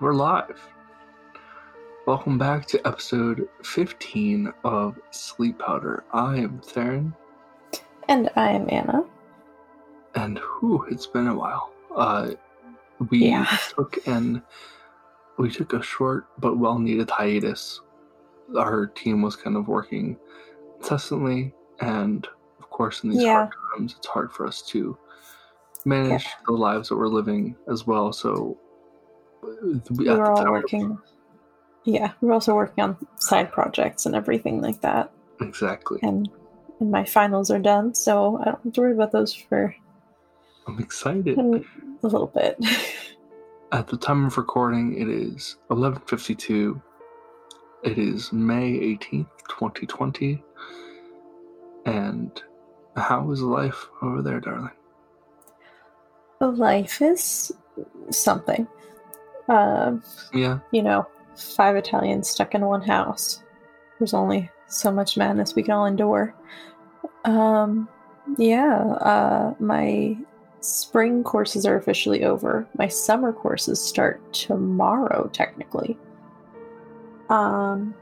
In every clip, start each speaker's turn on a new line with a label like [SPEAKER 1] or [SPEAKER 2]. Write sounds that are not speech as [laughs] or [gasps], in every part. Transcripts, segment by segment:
[SPEAKER 1] we're live. Welcome back to episode 15 of Sleep Powder. I am Theron,
[SPEAKER 2] And I am Anna.
[SPEAKER 1] and whew, it's been a while. Uh, we
[SPEAKER 2] Yeah.
[SPEAKER 1] took an we took a short but well-needed hiatus. Our team was kind of working incessantly, and of course, in these
[SPEAKER 2] Yeah.
[SPEAKER 1] hard times, it's hard for us to manage the lives that we're living as well. So, we,
[SPEAKER 2] We
[SPEAKER 1] at the
[SPEAKER 2] were all working. Yeah, we're also working on side projects and everything like that.
[SPEAKER 1] exactly.
[SPEAKER 2] And and my finals are done, so I don't have to worry about those for
[SPEAKER 1] I'm excited.
[SPEAKER 2] a little bit. [laughs]
[SPEAKER 1] At the time of recording, it is 11:52. It is May 18th, 2020. And how is life over there, darling?
[SPEAKER 2] Life is something. Um,
[SPEAKER 1] Yeah,
[SPEAKER 2] you know, five Italians stuck in one house. There's only so much madness we can all endure. Um, yeah, uh, my spring courses are officially over. My summer courses start tomorrow, technically. Um,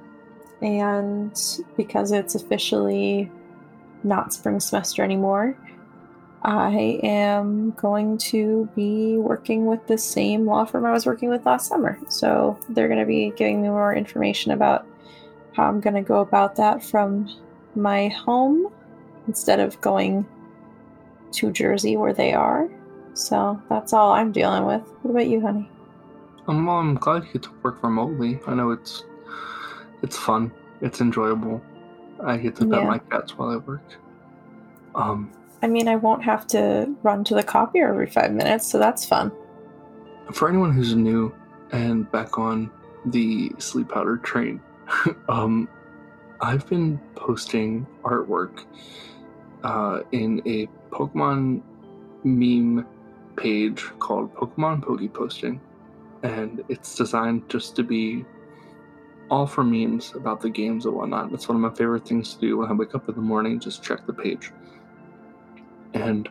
[SPEAKER 2] and because it's officially not spring semester anymore, I am going to be working with the same law firm I was working with last summer. So they're going to be giving me more information about how I'm going to go about that from my home instead of going to Jersey where they are. So that's all I'm dealing with. What about you, honey?
[SPEAKER 1] um, well, I'm glad you get to work remotely. I know it's it's fun. It's enjoyable. I get to pet
[SPEAKER 2] Yeah.
[SPEAKER 1] my cats while I work. Um,
[SPEAKER 2] I mean, I won't have to run to the copier every five minutes, so that's fun.
[SPEAKER 1] for anyone who's new and back on the sleep powder train [laughs] um i've been posting artwork uh, in a pokemon meme page called pokemon pogi posting and it's designed just to be all for memes about the games and whatnot it's one of my favorite things to do when i wake up in the morning just check the page and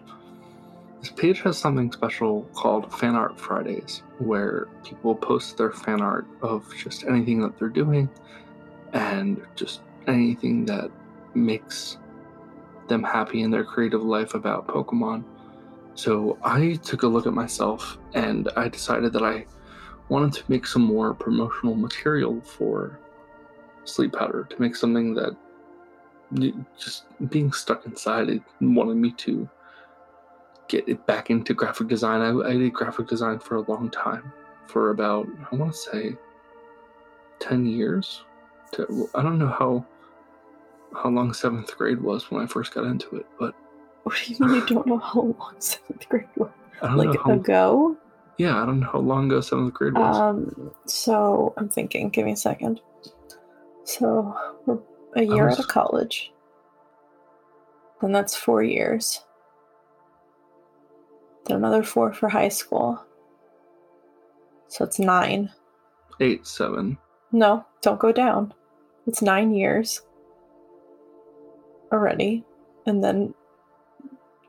[SPEAKER 1] this page has something special called Fan Art Fridays, where people post their fan art of just anything that they're doing and just anything that makes them happy in their creative life about Pokemon. So I took a look at myself and I decided that I wanted to make some more promotional material for Sleep Powder to make something that just being stuck inside it wanted me to get it back into graphic design. I, I did graphic design for a long time, for about I want to say ten years. To, I don't know how how long seventh grade was when I first got into it, but
[SPEAKER 2] What [laughs] do you mean you don't know how long seventh grade was?
[SPEAKER 1] I don't
[SPEAKER 2] Like
[SPEAKER 1] know how.
[SPEAKER 2] ago?
[SPEAKER 1] Yeah, I don't know how long ago seventh grade was.
[SPEAKER 2] Um, so I'm thinking, give me a second. So we're a year out of college. Then that's four years. Then another four for high school. So it's nine.
[SPEAKER 1] Eight, seven.
[SPEAKER 2] No, don't go down. It's nine years already. And then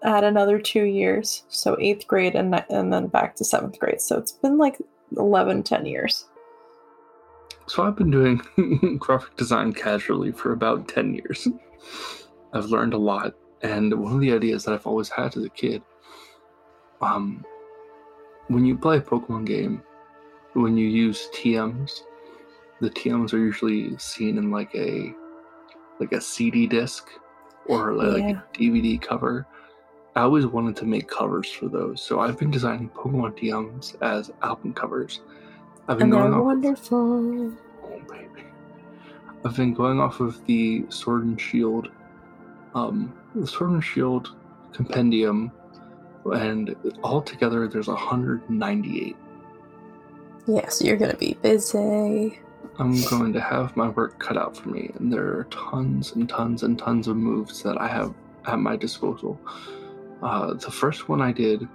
[SPEAKER 2] add another two years. So eighth grade and, and then back to seventh grade. So it's been like 11, 10 years.
[SPEAKER 1] So I've been doing [laughs] graphic design casually for about 10 years. I've learned a lot, and one of the ideas that I've always had as a kid, um, when you play a Pokemon game, when you use TMs, the TMs are usually seen in like a like a CD disc or like
[SPEAKER 2] Yeah.
[SPEAKER 1] a DVD cover. I always wanted to make covers for those, so I've been designing Pokemon TMs as album covers. I've been
[SPEAKER 2] And they're
[SPEAKER 1] going off
[SPEAKER 2] wonderful.
[SPEAKER 1] Oh baby. I've been going off of the Sword and Shield, um, the Sword and Shield compendium, and altogether there's 198.
[SPEAKER 2] Yeah, so you're gonna be busy.
[SPEAKER 1] I'm going to have my work cut out for me, and there are tons and tons and tons of moves that I have at my disposal. Uh, the first one I did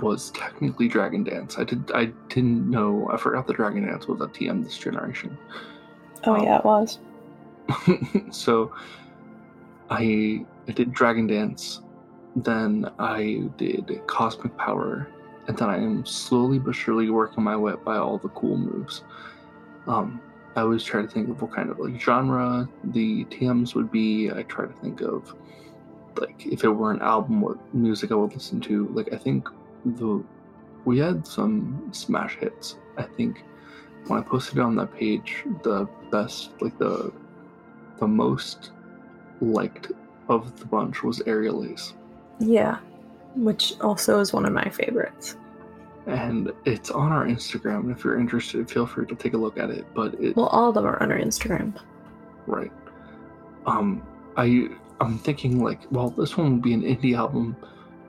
[SPEAKER 1] was technically Dragon Dance. I did I didn't know I forgot the Dragon Dance was a TM this generation.
[SPEAKER 2] Oh
[SPEAKER 1] Um,
[SPEAKER 2] yeah, it was. [laughs]
[SPEAKER 1] so I I did Dragon Dance, then I did Cosmic Power, and then I am slowly but surely working my way up by all the cool moves. Um, I always try to think of what kind of like genre the TMs would be. I try to think of like if it were an album, what music I would listen to. Like I think the we had some smash hits. I think when I posted it on that page, the best like the the most liked of the bunch was Aerial Ace.
[SPEAKER 2] Yeah, which also is one of my favorites.
[SPEAKER 1] And it's on our Instagram. And if you're interested, feel free to take a look at it. But it
[SPEAKER 2] Well, all of them are on our Instagram.
[SPEAKER 1] right. Um I I'm thinking like, well, this one would be an indie album.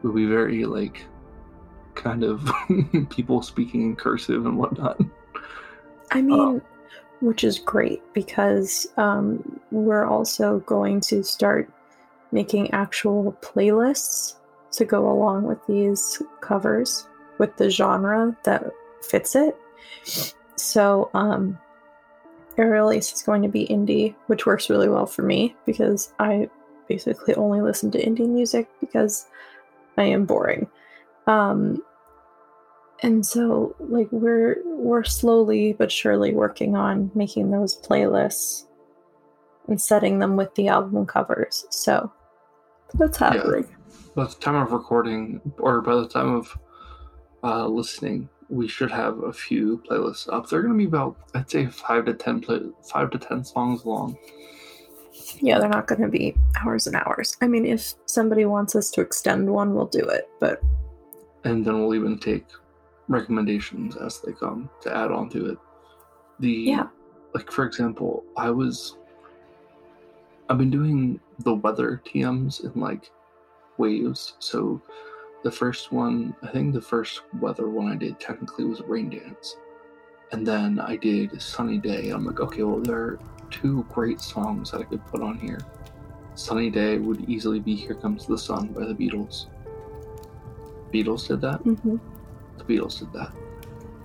[SPEAKER 1] It would be very like kind of [laughs] people speaking in cursive and whatnot.
[SPEAKER 2] I mean, which is great because um, we're also going to start making actual playlists to go along with these covers with the genre that fits it. So, um, Aerial Ace is going to be indie, which works really well for me because I basically only listen to indie music because I am boring. Um, and so like we're we're slowly but surely working on making those playlists and setting them with the album covers. So that's happening.
[SPEAKER 1] By the time of recording, or by the time of uh, listening, we should have a few playlists up. They're going to be about, I'd say, five to ten play, five to ten songs long.
[SPEAKER 2] Yeah, they're not going to be hours and hours. I mean, if somebody wants us to extend one, we'll do it. But
[SPEAKER 1] and then we'll even take recommendations as they come to add on to it. The
[SPEAKER 2] Yeah.
[SPEAKER 1] like for example, I was I've been doing the weather TMs in like waves. So the first one, I think the first weather one I did technically was rain dance. And then I did sunny day. I'm like, okay, well there are two great songs that I could put on here. Sunny Day would easily be Here Comes the Sun by the Beatles. Beatles did that?
[SPEAKER 2] mhm.
[SPEAKER 1] The Beatles did that.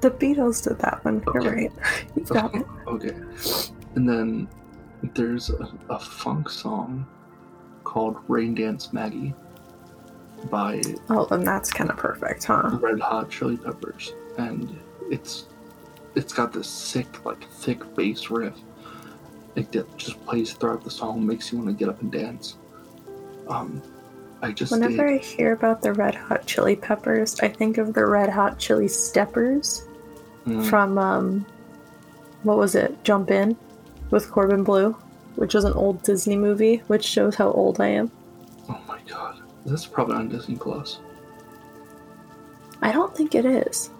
[SPEAKER 2] the Beatles did that one. You're right. [laughs] You got it.
[SPEAKER 1] Okay. And then there's a, a funk song called Rain Dance Maggie by
[SPEAKER 2] Oh, then that's kind of perfect, huh?
[SPEAKER 1] Red Hot Chili Peppers. And it's it's got this sick, like thick bass riff. Like that just plays throughout the song, makes you want to get up and dance. Um I just
[SPEAKER 2] Whenever
[SPEAKER 1] did,
[SPEAKER 2] I hear about the Red Hot Chili Peppers, I think of the Red Hot Chili Steppers
[SPEAKER 1] Mm,
[SPEAKER 2] from um, what was it? Jump In with Corbin Bleu, which is an old Disney movie, which shows how old I am.
[SPEAKER 1] oh my god. That's probably on Disney Plus.
[SPEAKER 2] I don't think it is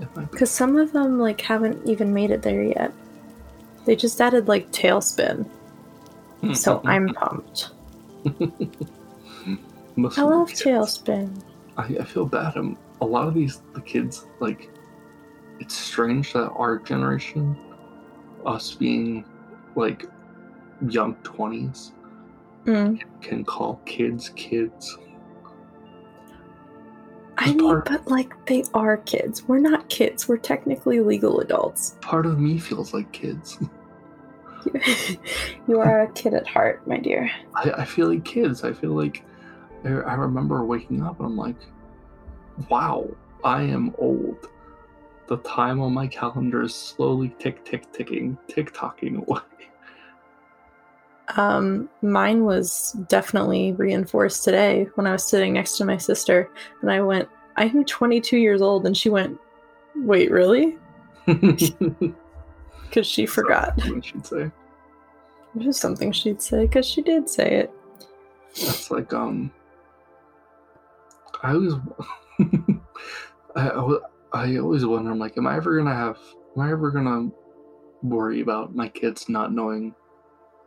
[SPEAKER 1] It might be.
[SPEAKER 2] because some of them like haven't even made it there yet. They just added like TaleSpin, hmm. so [laughs] I'm pumped. I love
[SPEAKER 1] kids-
[SPEAKER 2] TaleSpin.
[SPEAKER 1] I, I feel bad. I'm, a lot of these the kids like. It's strange that our generation, us being like young twenties,
[SPEAKER 2] Mm.
[SPEAKER 1] can call kids kids.
[SPEAKER 2] I mean,
[SPEAKER 1] part-
[SPEAKER 2] but like they are kids. We're not kids. We're technically legal adults. [laughs]
[SPEAKER 1] Part of me feels like kids. [laughs]
[SPEAKER 2] you are a kid at heart, my dear.
[SPEAKER 1] I, I feel like kids. I feel like I, I remember waking up and I'm like, wow, I am old. The time on my calendar is slowly tick tick ticking, tick tocking [laughs] away.
[SPEAKER 2] Um, mine was definitely reinforced today when I was sitting next to my sister, and I went, "I'm 22 years old," and she went, "Wait, really?" [laughs] Because she forgot.
[SPEAKER 1] What should say.
[SPEAKER 2] Which is something she'd say, because she did say it.
[SPEAKER 1] That's like um. I always, [laughs] I, I I always wonder. I'm like, am I ever gonna have? Am I ever gonna worry about my kids not knowing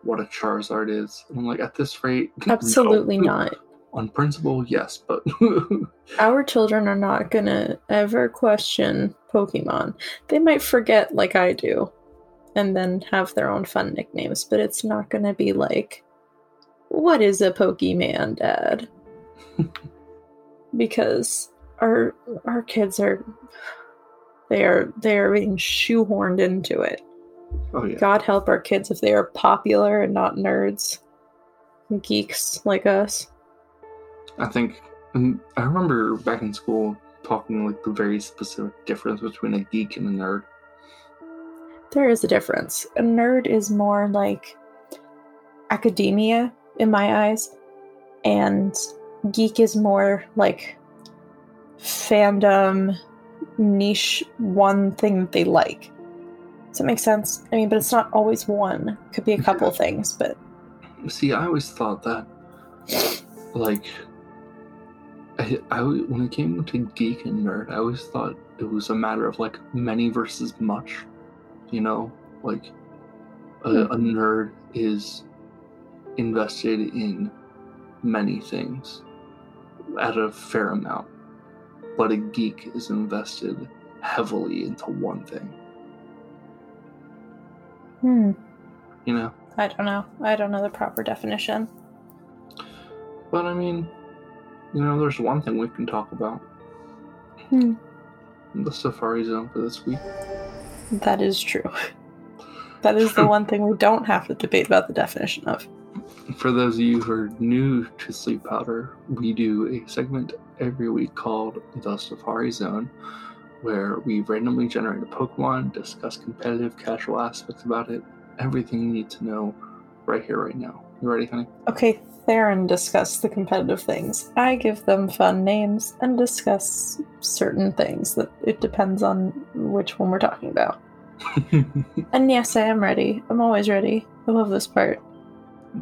[SPEAKER 1] what a Charizard is? And I'm like, at this rate, [laughs] no.
[SPEAKER 2] Absolutely not.
[SPEAKER 1] On principle, yes, but [laughs]
[SPEAKER 2] Our children are not gonna ever question Pokemon. They might forget, like I do, and then have their own fun nicknames, but it's not gonna be like, what is a Pokemon, Dad? [laughs] because our our kids are they are they are being shoehorned into it.
[SPEAKER 1] Oh yeah,
[SPEAKER 2] God help our kids if they are popular and not nerds, and geeks like us.
[SPEAKER 1] I think mm, I remember back in school, talking like the very specific difference between a geek and a nerd.
[SPEAKER 2] There is a difference. A nerd is more like academia in my eyes, and geek is more like fandom, niche, one thing that they like. Does that make sense? I mean, but it's not always one. Could be a couple
[SPEAKER 1] Yeah.
[SPEAKER 2] things, but
[SPEAKER 1] See, I always thought that, like, I when it came to geek and nerd, I always thought it was a matter of like many versus much. You know, like a, hmm. a nerd is invested in many things at a fair amount, but a geek is invested heavily into one thing.
[SPEAKER 2] Hmm,
[SPEAKER 1] You know.
[SPEAKER 2] I don't know. I don't know the proper definition.
[SPEAKER 1] But I mean, you know, there's one thing we can talk about.
[SPEAKER 2] Hmm.
[SPEAKER 1] The Safari Zone for this week.
[SPEAKER 2] That is true. [laughs] That is the one thing we don't have to debate about the definition of.
[SPEAKER 1] For those of you who are new to Sleep Powder, we do a segment every week called The Safari Zone, where we randomly generate a Pokemon, discuss competitive, casual aspects about it, everything you need to know right here, right now. You ready, honey?
[SPEAKER 2] Okay, Theron discuss the competitive things. I give them fun names and discuss certain things that it depends on which one we're talking about. [laughs] And yes, I am ready. I'm always ready. I love this part.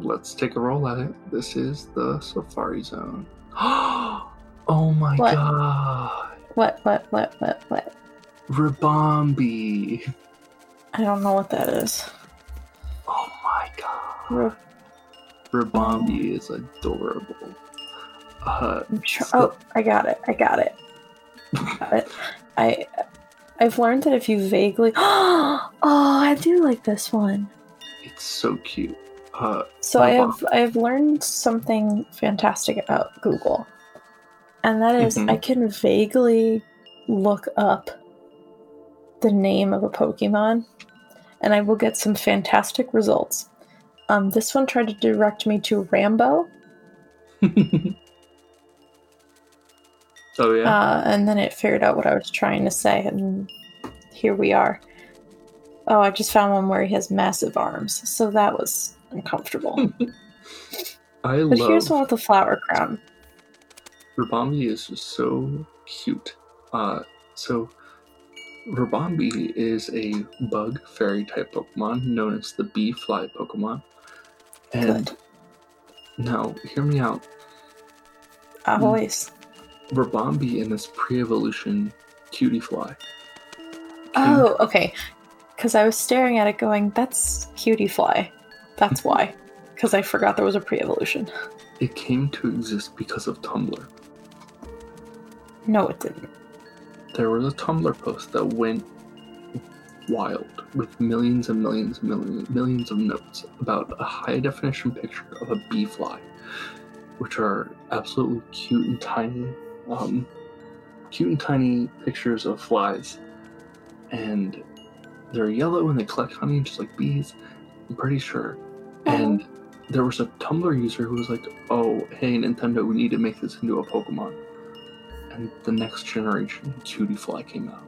[SPEAKER 1] Let's take a roll at it. This is the Safari Zone. [gasps] oh my
[SPEAKER 2] What?
[SPEAKER 1] god!
[SPEAKER 2] What, what, what, what, what?
[SPEAKER 1] Ribombee!
[SPEAKER 2] I don't know what that is.
[SPEAKER 1] Oh my god!
[SPEAKER 2] Re-
[SPEAKER 1] Ribombee is adorable. Uh,
[SPEAKER 2] tr-
[SPEAKER 1] So-
[SPEAKER 2] oh, I got it. I got it. Got it. [laughs] I, I've learned that if you vaguely. [gasps] Oh, I do like this one.
[SPEAKER 1] it's so cute. Uh,
[SPEAKER 2] So I have I have learned something fantastic about Google, and that is
[SPEAKER 1] Mhm.
[SPEAKER 2] I can vaguely look up the name of a Pokemon, and I will get some fantastic results. Um, this one tried to direct me to Rambo, [laughs]
[SPEAKER 1] oh yeah.
[SPEAKER 2] uh, and then it figured out what I was trying to say, and here we are. Oh, I just found one where he has massive arms, so that was uncomfortable. [laughs]
[SPEAKER 1] I
[SPEAKER 2] but
[SPEAKER 1] love
[SPEAKER 2] here's one with a flower crown.
[SPEAKER 1] Ribombee is just so cute. Uh, so Ribombee is a bug fairy type Pokemon known as the bee fly Pokemon. And
[SPEAKER 2] Good.
[SPEAKER 1] now, hear me out.
[SPEAKER 2] Always.
[SPEAKER 1] Ribombee in this pre-evolution Cutiefly.
[SPEAKER 2] Oh, okay. Because I was staring at it going, that's Cutiefly. That's [laughs] why. Because I forgot there was a pre evolution. [laughs]
[SPEAKER 1] It came to exist because of Tumblr.
[SPEAKER 2] No, it didn't.
[SPEAKER 1] There was a Tumblr post that went wild with millions and millions and millions, millions of notes about a high definition picture of a bee fly, which are absolutely cute and tiny, um, cute and tiny pictures of flies, and they're yellow and they collect honey just like bees. I'm pretty sure. And there was a Tumblr user who was like, "Oh, hey Nintendo, we need to make this into a Pokemon." And the next generation Cutiefly came out.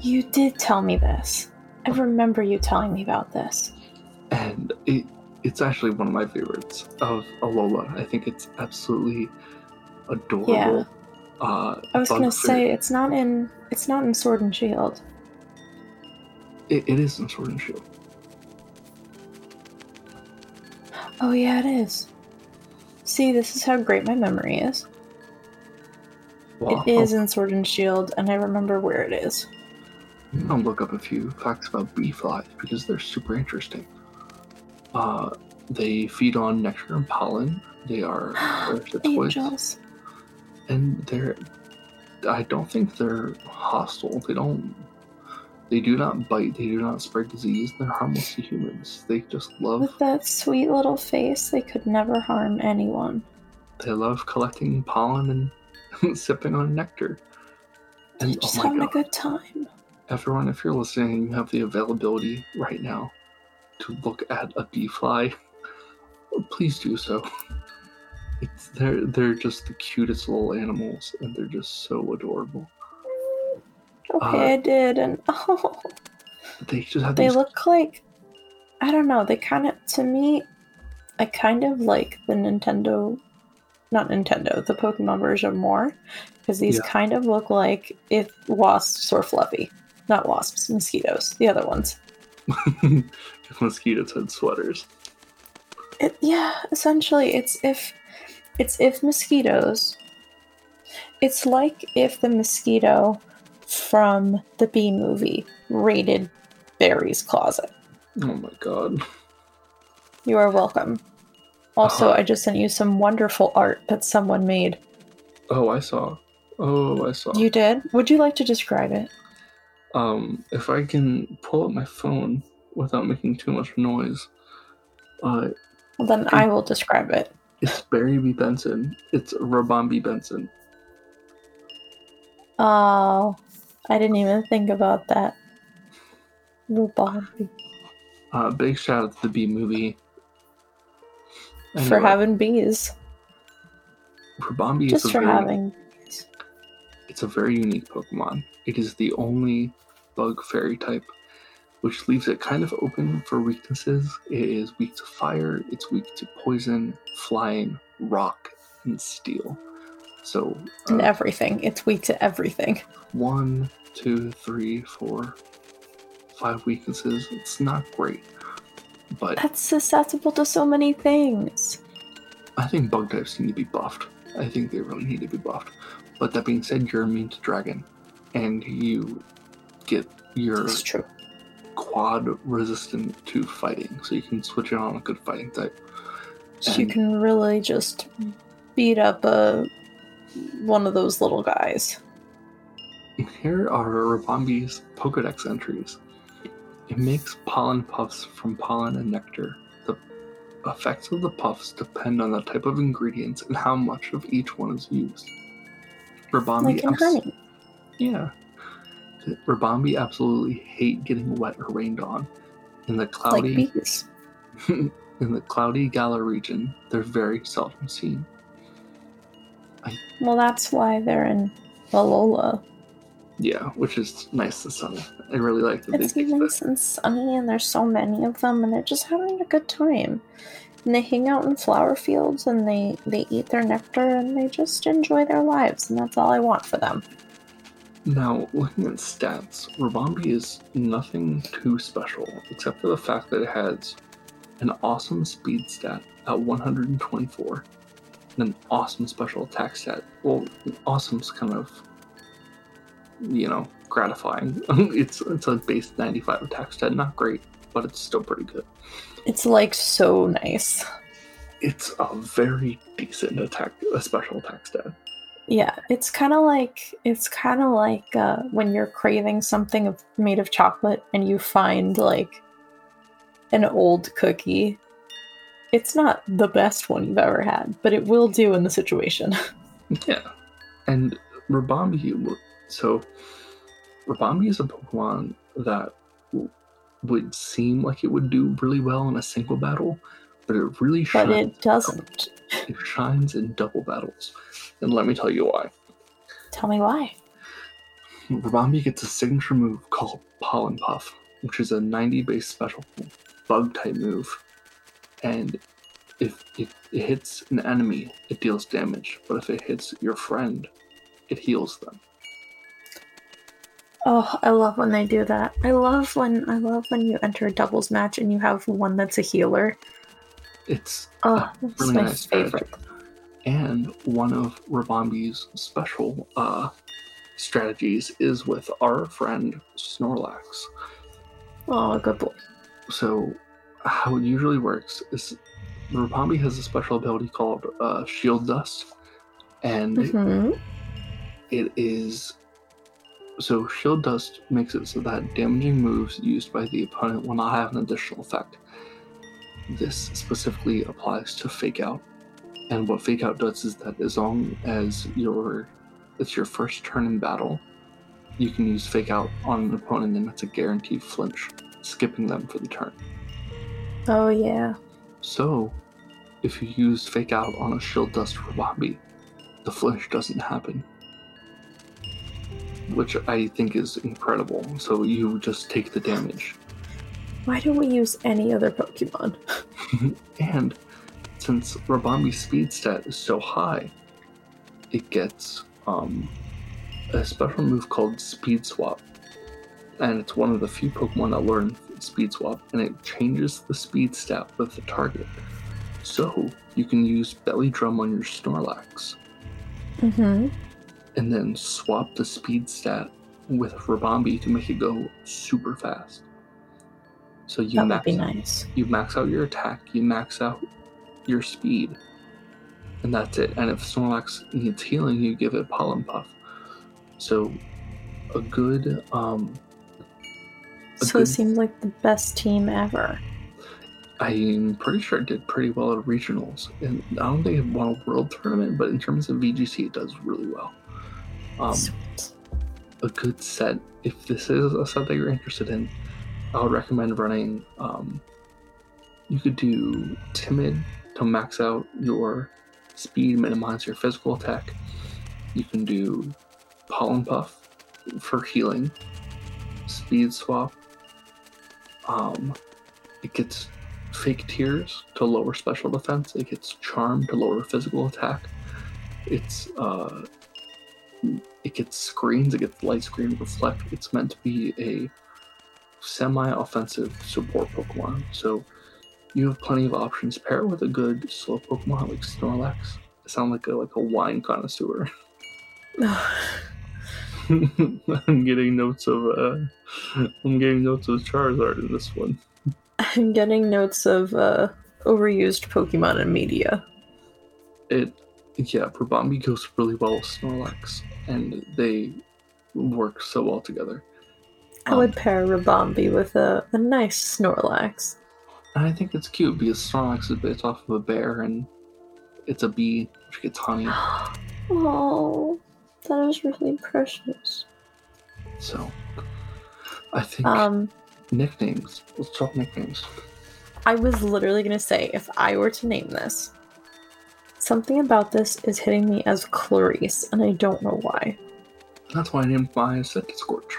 [SPEAKER 2] You did tell me this. I remember you telling me about this.
[SPEAKER 1] and it it's actually one of my favorites of Alola. I think it's absolutely adorable.
[SPEAKER 2] Yeah.
[SPEAKER 1] Uh,
[SPEAKER 2] I was gonna say it's not in it's not in Sword and Shield.
[SPEAKER 1] it, it is in Sword and Shield.
[SPEAKER 2] Oh yeah, it is. See, this is how great my memory is.
[SPEAKER 1] Well,
[SPEAKER 2] It is in Sword and Shield, and I remember where it is.
[SPEAKER 1] I'm gonna look up a few facts about bee flies because they're super interesting. Uh, they feed on nectar and pollen. They are [gasps] parasitoids,
[SPEAKER 2] Angels.
[SPEAKER 1] and they're. I don't think they're hostile. They don't. They do not bite. They do not spread disease. They're harmless to humans. They just love.
[SPEAKER 2] With that sweet little face, they could never harm anyone.
[SPEAKER 1] They love collecting pollen and [laughs] sipping on nectar.
[SPEAKER 2] They're
[SPEAKER 1] And
[SPEAKER 2] just
[SPEAKER 1] oh
[SPEAKER 2] having
[SPEAKER 1] my
[SPEAKER 2] a good time.
[SPEAKER 1] everyone, if you're listening and you have the availability right now to look at a bee fly, [laughs] please do so. It's they're they're just the cutest little animals, and they're just so adorable.
[SPEAKER 2] Okay,
[SPEAKER 1] Uh,
[SPEAKER 2] I did, and [laughs] oh,
[SPEAKER 1] They just have
[SPEAKER 2] they
[SPEAKER 1] these.
[SPEAKER 2] look like I don't know. They kind of to me, I kind of like the Nintendo, not Nintendo, the Pokemon version more because these
[SPEAKER 1] Yeah.
[SPEAKER 2] kind of look like if wasps were fluffy, not wasps, mosquitoes, the other ones.
[SPEAKER 1] if [laughs] mosquitoes had sweaters.
[SPEAKER 2] It, yeah, essentially, it's if it's if mosquitoes. It's like if the mosquito from the Bee movie raided Barry's closet.
[SPEAKER 1] Oh my god.
[SPEAKER 2] You are welcome. Also,
[SPEAKER 1] Uh-huh.
[SPEAKER 2] I just sent you some wonderful art that someone made.
[SPEAKER 1] Oh, I saw. Oh, I saw.
[SPEAKER 2] You did? Would you like to describe it?
[SPEAKER 1] Um, if I can pull up my phone without making too much noise, uh,
[SPEAKER 2] Well, then I will describe it.
[SPEAKER 1] it's Barry B. Benson. It's Ribombee Benson.
[SPEAKER 2] Oh, I didn't even think about that. Rhubarb.
[SPEAKER 1] Uh, big shout out to the B movie.
[SPEAKER 2] For having bees.
[SPEAKER 1] Ribombee is
[SPEAKER 2] Just for
[SPEAKER 1] very,
[SPEAKER 2] having bees.
[SPEAKER 1] it's a very unique Pokemon. It is the only bug fairy type, which leaves it kind of open for weaknesses. It is weak to fire, it's weak to poison, flying, rock, and steel. So,
[SPEAKER 2] And
[SPEAKER 1] uh,
[SPEAKER 2] everything. It's weak to everything.
[SPEAKER 1] one, two, three, four, five weaknesses. It's not great, but
[SPEAKER 2] That's susceptible to so many things.
[SPEAKER 1] I think bug types need to be buffed. I think they really need to be buffed. But that being said, you're immune to dragon, and you get your quad resistant to fighting, so you can switch it on a good fighting type.
[SPEAKER 2] So you can really just beat up a one of those little guys.
[SPEAKER 1] Here are Ribombee's Pokedex entries. It makes pollen puffs from pollen and nectar. The effects of the puffs depend on the type of ingredients and how much of each one is used. Ribombee
[SPEAKER 2] Like in
[SPEAKER 1] abs-
[SPEAKER 2] honey.
[SPEAKER 1] Yeah. Ribombee absolutely hate getting wet or rained on. In the
[SPEAKER 2] Like
[SPEAKER 1] cloudy
[SPEAKER 2] bees. [laughs]
[SPEAKER 1] in the cloudy Galar region, they're very seldom seen.
[SPEAKER 2] Well, that's why they're in Alola.
[SPEAKER 1] Yeah, which is nice and sunny. I really like that
[SPEAKER 2] It's nice and sunny, and there's so many of them, and they're just having a good time. And they hang out in flower fields, and they they eat their nectar, and they just enjoy their lives, and that's all I want for them.
[SPEAKER 1] Now, looking at stats, Ribombee is nothing too special, except for the fact that it has an awesome speed stat at 124, and an awesome special attack stat. Well, awesome's kind of, you know, gratifying. [laughs] it's it's a base 95 attack stat, not great, but it's still pretty good.
[SPEAKER 2] It's like so nice.
[SPEAKER 1] It's a very decent attack, a special attack stat.
[SPEAKER 2] Yeah, it's kind of like it's kind of like uh, when you're craving something of, made of chocolate and you find like an old cookie. It's not the best one you've ever had, but it will do in the situation. [laughs]
[SPEAKER 1] Yeah, and Ribombee. So, Ribombee is a Pokemon that w- would seem like it would do really well in a single battle, but it really
[SPEAKER 2] but
[SPEAKER 1] shines.
[SPEAKER 2] it doesn't.
[SPEAKER 1] It shines in double battles, and let me tell you why.
[SPEAKER 2] Tell me why.
[SPEAKER 1] Ribombee gets a signature move called Pollen Puff, which is a 90 base special bug type move. And if it, it hits an enemy, it deals damage, but if it hits your friend, it heals them.
[SPEAKER 2] Oh, I love when they do that. I love when I love when you enter a doubles match and you have one that's a healer.
[SPEAKER 1] It's
[SPEAKER 2] Oh, that's
[SPEAKER 1] really
[SPEAKER 2] my
[SPEAKER 1] nice strategy.
[SPEAKER 2] favorite.
[SPEAKER 1] and one of Ribombee's special uh, strategies is with our friend Snorlax.
[SPEAKER 2] Oh, good boy.
[SPEAKER 1] So, how it usually works is Ribombee has a special ability called uh, Shield Dust, and
[SPEAKER 2] hmm
[SPEAKER 1] it is so Shield Dust makes it so that damaging moves used by the opponent will not have an additional effect. This specifically applies to Fake Out, and what Fake Out does is that as long as your it's your first turn in battle, you can use Fake Out on an opponent, and that's a guaranteed flinch, skipping them for the turn.
[SPEAKER 2] Oh yeah.
[SPEAKER 1] So, if you use Fake Out on a Shield Dust Ribombee, the flinch doesn't happen. Which I think is incredible. So you just take the damage.
[SPEAKER 2] Why don't we use any other Pokemon? [laughs]
[SPEAKER 1] and since Ribombee's speed stat is so high, it gets um, a special move called Speed Swap. And it's one of the few Pokemon that learn Speed Swap, and it changes the speed stat with the target. So you can use Belly Drum on your Snorlax,
[SPEAKER 2] Mm-hmm.
[SPEAKER 1] And then swap the speed stat with Ribombee to make it go super fast. So you
[SPEAKER 2] That would
[SPEAKER 1] max
[SPEAKER 2] be nice.
[SPEAKER 1] you max out your attack, you max out your speed, and that's it. And if Snorlax needs healing, you give it Pollen Puff. So a good um a
[SPEAKER 2] So
[SPEAKER 1] good-
[SPEAKER 2] it seems like the best team ever.
[SPEAKER 1] I'm pretty sure it did pretty well at regionals, and I don't think it won a world tournament, but in terms of VGC, it does really well. Um, a good set. If this is a set that you're interested in, I would recommend running. Um, you could do timid to max out your speed, minimize your physical attack. You can do pollen puff for healing, speed swap. Um, it gets fake tears to lower special defense. It gets charm to lower physical attack. It's uh, it gets screens, it gets light screen reflect. It's meant to be a semi-offensive support Pokemon. So you have plenty of options. Pair it with a good slow Pokemon like Snorlax. I sound like a like a wine connoisseur. [laughs] I'm getting notes of uh I'm getting notes of Charizard in this one.
[SPEAKER 2] I'm getting notes of uh, overused Pokemon in media.
[SPEAKER 1] It yeah, Ribombee goes really well with Snorlax and they work so well together.
[SPEAKER 2] I would pair Ribombee with a, a nice Snorlax.
[SPEAKER 1] And I think it's cute because Snorlax is based off of a bear and it's a bee which gets honey. [gasps]
[SPEAKER 2] Oh, that is really precious.
[SPEAKER 1] So I think
[SPEAKER 2] Um,
[SPEAKER 1] nicknames. Let's talk nicknames.
[SPEAKER 2] I was literally gonna say if I were to name this, something about this is hitting me as Clarice, and I don't know why.
[SPEAKER 1] That's why I named my set Scorch.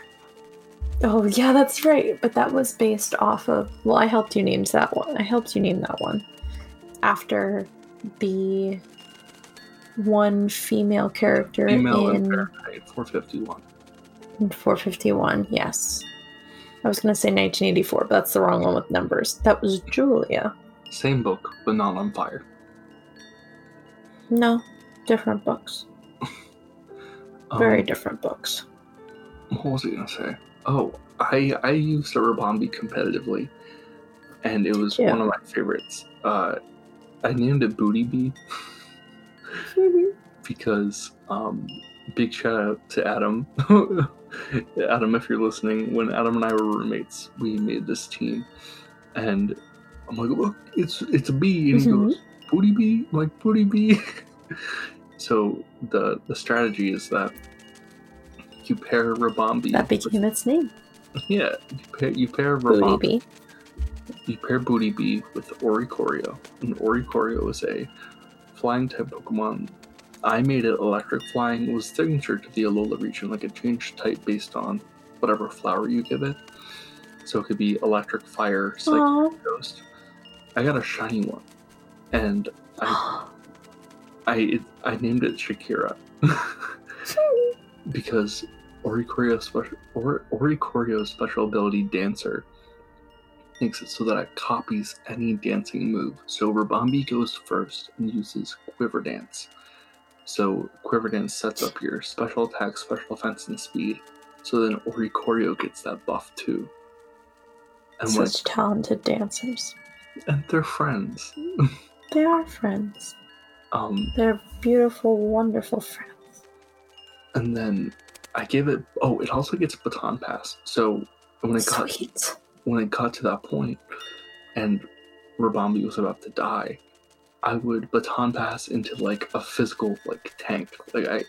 [SPEAKER 2] Oh yeah, that's right. But that was based off of. Well, I helped you name that one. I helped you name that one after the one female character
[SPEAKER 1] Female
[SPEAKER 2] in,
[SPEAKER 1] and 451.
[SPEAKER 2] in 451. Yes, I was gonna say 1984, but that's the wrong one with numbers. That was Julia.
[SPEAKER 1] Same book, but not on fire.
[SPEAKER 2] No, different books. [laughs] Very
[SPEAKER 1] Um,
[SPEAKER 2] different books.
[SPEAKER 1] What was I gonna say? Oh, I I used a Ribombee competitively, and it was
[SPEAKER 2] Yeah.
[SPEAKER 1] one of my favorites. Uh, I named it Booty Bee because um, big shout out to Adam. [laughs] Adam, if you're listening, when Adam and I were roommates, we made this team, and I'm like, look, it's it's a bee, and he
[SPEAKER 2] Mhm.
[SPEAKER 1] goes, Booty Bee, like Booty Bee. [laughs] so the the strategy is that you pair Ribombee.
[SPEAKER 2] that became its name.
[SPEAKER 1] Yeah, you pair, you pair
[SPEAKER 2] Booty Bee.
[SPEAKER 1] You pair Booty Bee with Oricorio, and Oricorio is a flying type Pokemon. I made it electric flying. It was signature to the Alola region, like it changed type based on whatever flower you give it. So it could be electric, fire, psychic, ghost. I got a shiny one, and I [gasps] I I named it Shakira [laughs] because Oricorio's special or, Oricorio's special ability Dancer makes it so that it copies any dancing move. So Ribombee goes first and uses Quiver Dance. So Quiver Dance sets up your special attack, special offense, and speed. So then Oricorio gets that buff too. And
[SPEAKER 2] Such talented dancers.
[SPEAKER 1] and they're friends. [laughs]
[SPEAKER 2] They are friends.
[SPEAKER 1] Um,
[SPEAKER 2] They're beautiful, wonderful friends.
[SPEAKER 1] and then I gave it. Oh, it also gets baton pass. So when it got
[SPEAKER 2] Sweet.
[SPEAKER 1] when it got to that point, and Ribombee was about to die, I would baton pass into like a physical like tank. Like I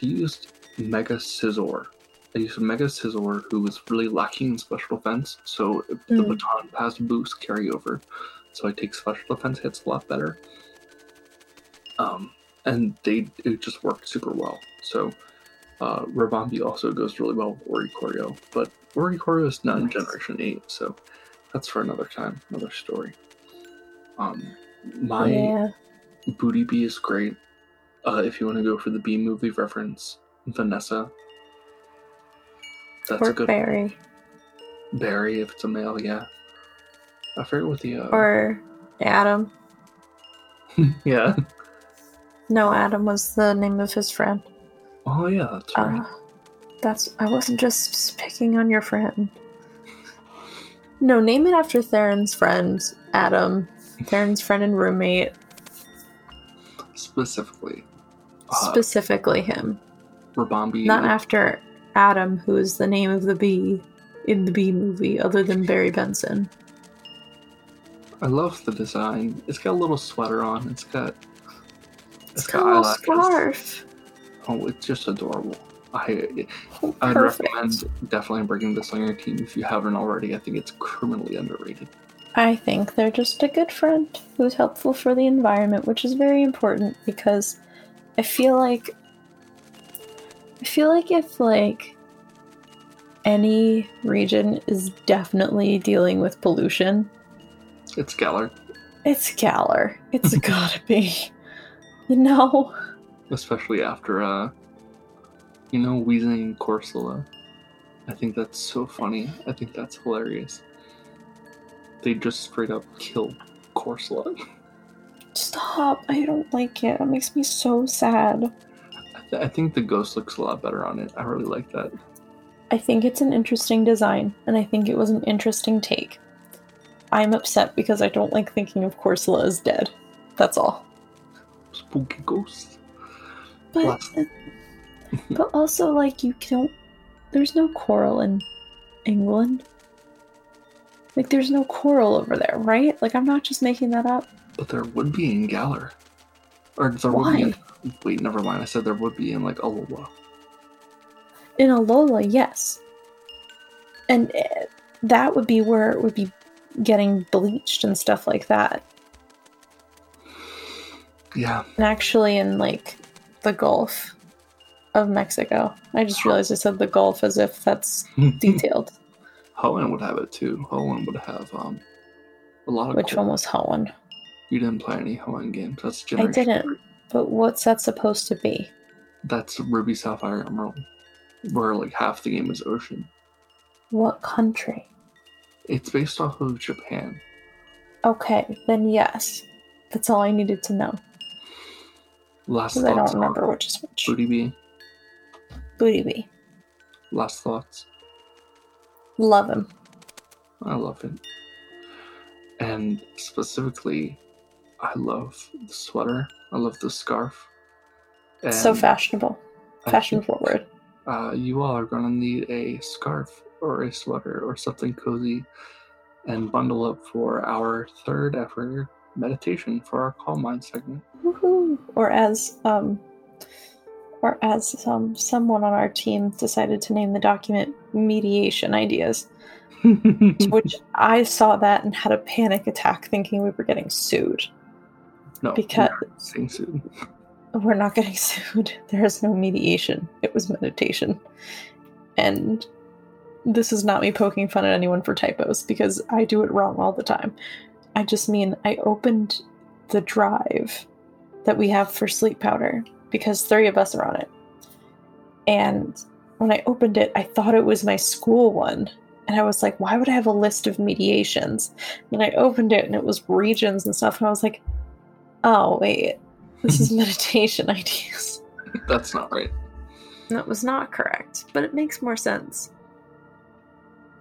[SPEAKER 1] used Mega Scizor. I used Mega Scizor, who was really lacking in special defense, so the
[SPEAKER 2] Mm.
[SPEAKER 1] baton pass boost carryover so I take special defense hits a lot better. Um, and they it just worked super well. So uh, also goes really well with Oricorio, but Oricorio is not in Generation 8, so that's for another time, another story. Um, my
[SPEAKER 2] yeah.
[SPEAKER 1] Booty Bee is great. Uh, if you want to go for the B movie reference, Vanessa. That's
[SPEAKER 2] or
[SPEAKER 1] a good
[SPEAKER 2] Barry.
[SPEAKER 1] Barry if it's a male, yeah. I forget what the uh,
[SPEAKER 2] Or Adam. [laughs]
[SPEAKER 1] yeah.
[SPEAKER 2] No, Adam was the name of his friend.
[SPEAKER 1] Oh yeah, that's right.
[SPEAKER 2] Uh, that's I wasn't just picking on your friend. No, name it after Theron's friend, Adam. Theron's friend and roommate,
[SPEAKER 1] Specifically, uh,
[SPEAKER 2] specifically him.
[SPEAKER 1] Ribombee.
[SPEAKER 2] Not after Adam, who is the name of the bee in the bee movie, other than Barry Benson.
[SPEAKER 1] I love the design. It's got a little sweater on. It's got.
[SPEAKER 2] It's got a little scarf.
[SPEAKER 1] Oh, it's just adorable. I
[SPEAKER 2] Oh,
[SPEAKER 1] I'd recommend definitely bringing this on your team if you haven't already. I think it's criminally underrated.
[SPEAKER 2] I think they're just a good friend who's helpful for the environment, which is very important because I feel like I feel like if like any region is definitely dealing with pollution,
[SPEAKER 1] It's Galar,
[SPEAKER 2] it's Galar. It's [laughs] gotta be. You know?
[SPEAKER 1] especially after uh, you know, Weezing Corsola. I think that's so funny. I think that's hilarious. They just straight up kill Corsola. [laughs]
[SPEAKER 2] Stop. I don't like it. It makes me so sad.
[SPEAKER 1] I, th- I think the ghost looks a lot better on it. I really like that.
[SPEAKER 2] I think it's an interesting design, and I think it was an interesting take. I'm upset because I don't like thinking of Corsola as dead. That's all.
[SPEAKER 1] Spooky ghost.
[SPEAKER 2] But
[SPEAKER 1] Last-
[SPEAKER 2] but also like you don't there's no coral in England. Like there's no coral over there, right? Like I'm not just making that up.
[SPEAKER 1] But there would be in Galar. Or there would be
[SPEAKER 2] Why?
[SPEAKER 1] in, wait, never mind. I said there would be in like Alola.
[SPEAKER 2] In Alola, yes. And eh, that would be where it would be getting bleached and stuff like that.
[SPEAKER 1] Yeah,
[SPEAKER 2] And actually in like the Gulf of Mexico. I just realized I said the Gulf as if that's [laughs] detailed.
[SPEAKER 1] Hoenn would have it too. Hoenn would have um a lot of.
[SPEAKER 2] Which
[SPEAKER 1] cool-
[SPEAKER 2] one was Hoenn?
[SPEAKER 1] You didn't play any Hoenn games. That's
[SPEAKER 2] I didn't.
[SPEAKER 1] three.
[SPEAKER 2] But what's that supposed to be?
[SPEAKER 1] That's Ruby Sapphire Emerald, where like half the game is ocean.
[SPEAKER 2] What country?
[SPEAKER 1] It's based off of Japan.
[SPEAKER 2] Okay, then yes. That's all I needed to know.
[SPEAKER 1] Last
[SPEAKER 2] Because I
[SPEAKER 1] thoughts
[SPEAKER 2] don't remember which is which.
[SPEAKER 1] Booty Bee.
[SPEAKER 2] Booty Bee.
[SPEAKER 1] Last thoughts.
[SPEAKER 2] Love him.
[SPEAKER 1] I love him. And specifically, I love the sweater. I love the scarf.
[SPEAKER 2] so fashionable. Fashion
[SPEAKER 1] think,
[SPEAKER 2] forward.
[SPEAKER 1] Uh, you all are gonna need a scarf or a sweater or something cozy, and bundle up for our third ever meditation for our Calm Mind segment.
[SPEAKER 2] Woohoo! Or as um or as um someone on our team decided to name the document mediation ideas. [laughs] Which I saw that and had a panic attack thinking we were getting sued.
[SPEAKER 1] no,
[SPEAKER 2] because-
[SPEAKER 1] we are saying soon.
[SPEAKER 2] We're not getting [laughs] sued. There is no mediation. It was meditation. And this is not me poking fun at anyone for typos because I do it wrong all the time. I just mean I opened the drive that we have for sleep powder because three of us are on it. And when I opened it, I thought it was my school one. And I was like, why would I have a list of mediations? And I opened it and it was regions and stuff. And I was like, oh, wait, this is [laughs] meditation [laughs] ideas.
[SPEAKER 1] That's not right.
[SPEAKER 2] That was not correct, but it makes more sense.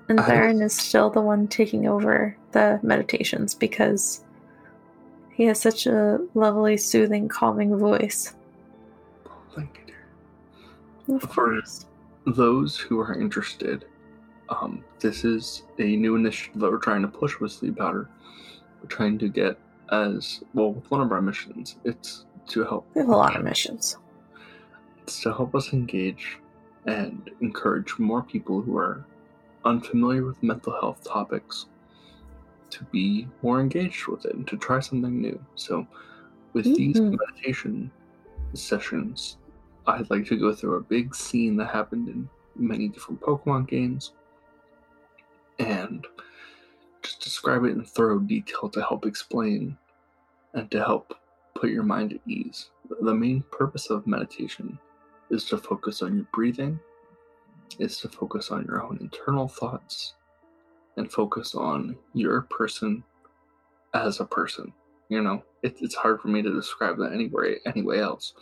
[SPEAKER 2] And
[SPEAKER 1] I-
[SPEAKER 2] Theron is still the one taking over the meditations because he has such a lovely, soothing, calming voice.
[SPEAKER 1] Thank you, dear. Of
[SPEAKER 2] course.
[SPEAKER 1] those who are interested, um, this is a new initiative that we're trying to push with Sleep Powder. We're trying to get as well with one of our missions. It's to help.
[SPEAKER 2] We have a lot of missions.
[SPEAKER 1] It's to help us engage and encourage more people who are unfamiliar with mental health topics to be more engaged with it and to try something new. So, with these
[SPEAKER 2] Mhm.
[SPEAKER 1] meditation sessions, I'd like to go through a big scene that happened in many different Pokemon games and just describe it in thorough detail to help explain and to help put your mind at ease. The main purpose of meditation is to focus on your breathing, is to focus on your own internal thoughts, and focus on your person as a person. You know, it, it's hard for me to describe that anywhere anyway else.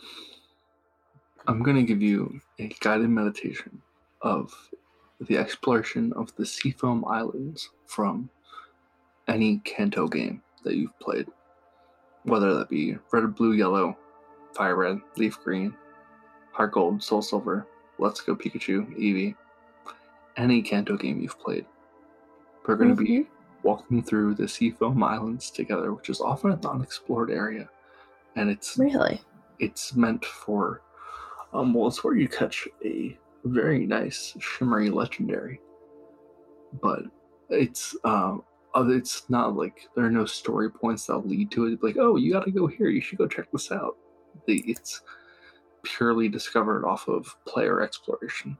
[SPEAKER 1] I'm going to give you a guided meditation of the exploration of the Seafoam Islands from any Kanto game that you've played, whether that be Red, Blue, Yellow, Fire Red, Leaf Green, Heart Gold, Soul Silver, Let's Go Pikachu, Eevee, any Kanto game you've played. We're going to be walking through the Seafoam Islands together, which is often an unexplored area, and it's
[SPEAKER 2] Really?
[SPEAKER 1] it's meant for um well it's where you catch a very nice shimmery legendary but it's um it's not like there are no story points that lead to it like oh you got to go here you should go check this out the, it's purely discovered off of player exploration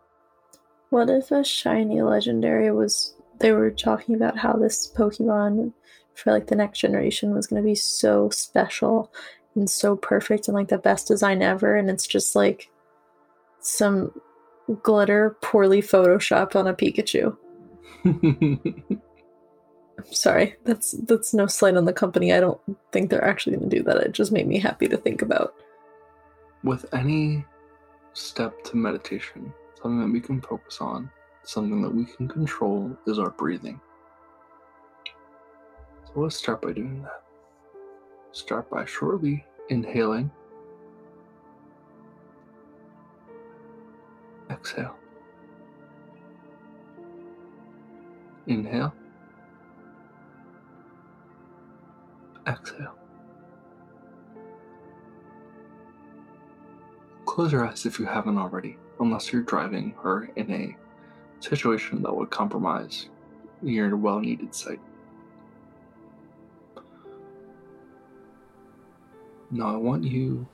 [SPEAKER 2] What if a shiny legendary was they were talking about how this Pokemon for like the next generation was gonna be so special and so perfect and like the best design ever and it's just like some glitter poorly photoshopped on a Pikachu. I'm [laughs] sorry. That's that's no slight on the company. I don't think they're actually gonna do that. It just made me happy to think about.
[SPEAKER 1] With any step to meditation something that we can focus on something that we can control is our breathing. So let's start by doing that. Start by shortly inhaling. Exhale. Inhale. Exhale Close your eyes if you haven't already, unless you're driving or in a situation that would compromise your well needed sight. Now, I want you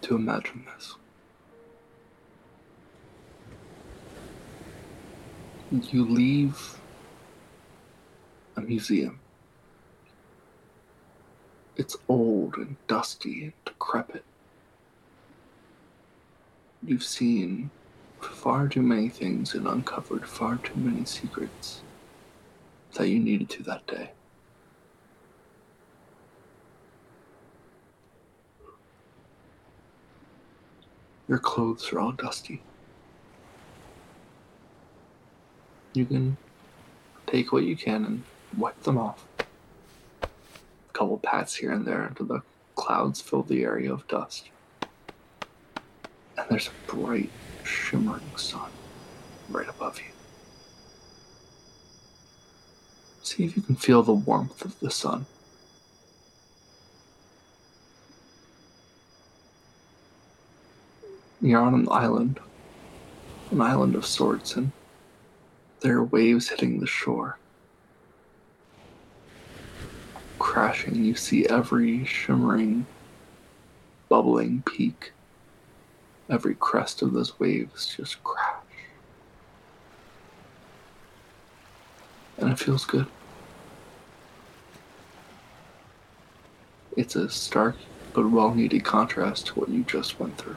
[SPEAKER 1] to imagine this. You leave a museum. It's old and dusty and decrepit. You've seen far too many things and uncovered far too many secrets that you needed to that day. Your clothes are all dusty. You can take what you can and wipe them off. A couple pats here and there until the clouds fill the area of dust and there's a bright, shimmering sun right above you. See if you can feel the warmth of the sun. You're on an island, an island of sorts, and there are waves hitting the shore. Crashing, you see every shimmering, bubbling peak every crest of those waves just crash. And it feels good. It's a stark but well needed contrast to what you just went through.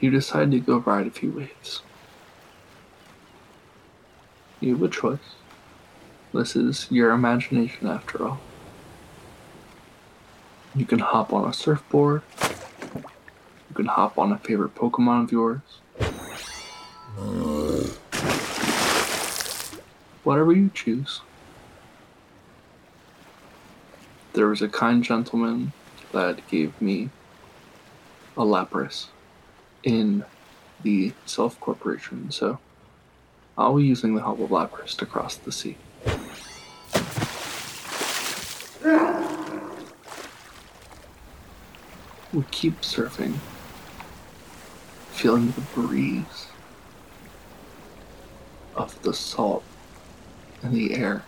[SPEAKER 1] You decide to go ride a few waves. You have a choice. This is your imagination after all. You can hop on a surfboard. You can hop on a favorite Pokemon of yours. Whatever you choose. There was a kind gentleman that gave me a Lapras in the Silph Corporation, so I'll be using the of Lapras to cross the sea. Keep surfing, feeling the breeze, of the salt in the air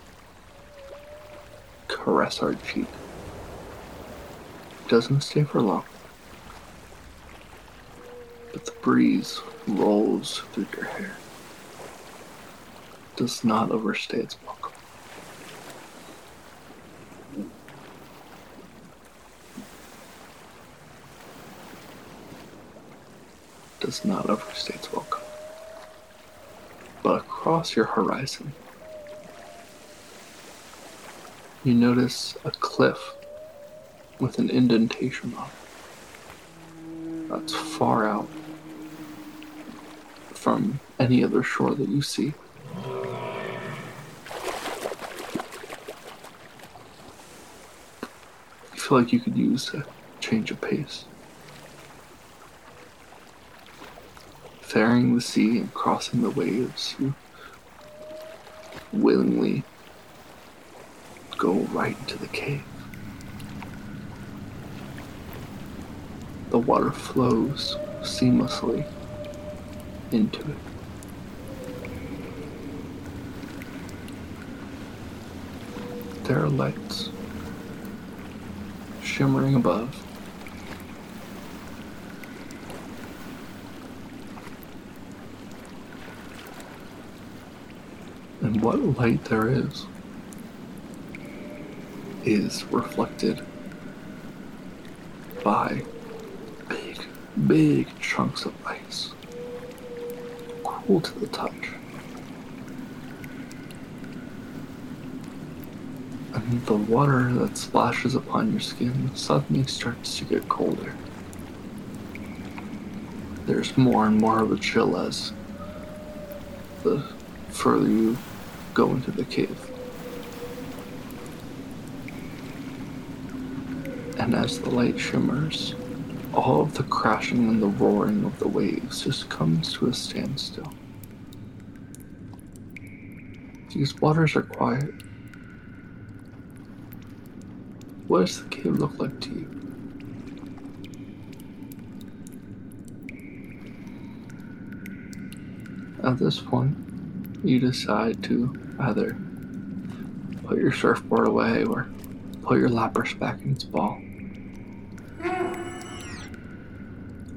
[SPEAKER 1] caress our cheek. Doesn't stay for long, but the breeze rolls through your hair. Does not overstay its welcome. Does not overstay its welcome. But across your horizon, you notice a cliff with an indentation on it. That's far out from any other shore that you see. You feel like you could use a change of pace. Faring the sea and crossing the waves, you willingly go right into the cave. The water flows seamlessly into it. There are lights shimmering above. What light there is is reflected by big, big chunks of ice. Cool to the touch. And the water that splashes upon your skin suddenly starts to get colder. There's more and more of a chill as the further you go into the cave. And as the light shimmers, all of the crashing and the roaring of the waves just comes to a standstill. These waters are quiet. What does the cave look like to you? At this point, you decide to either put your surfboard away or put your lapras back in its ball.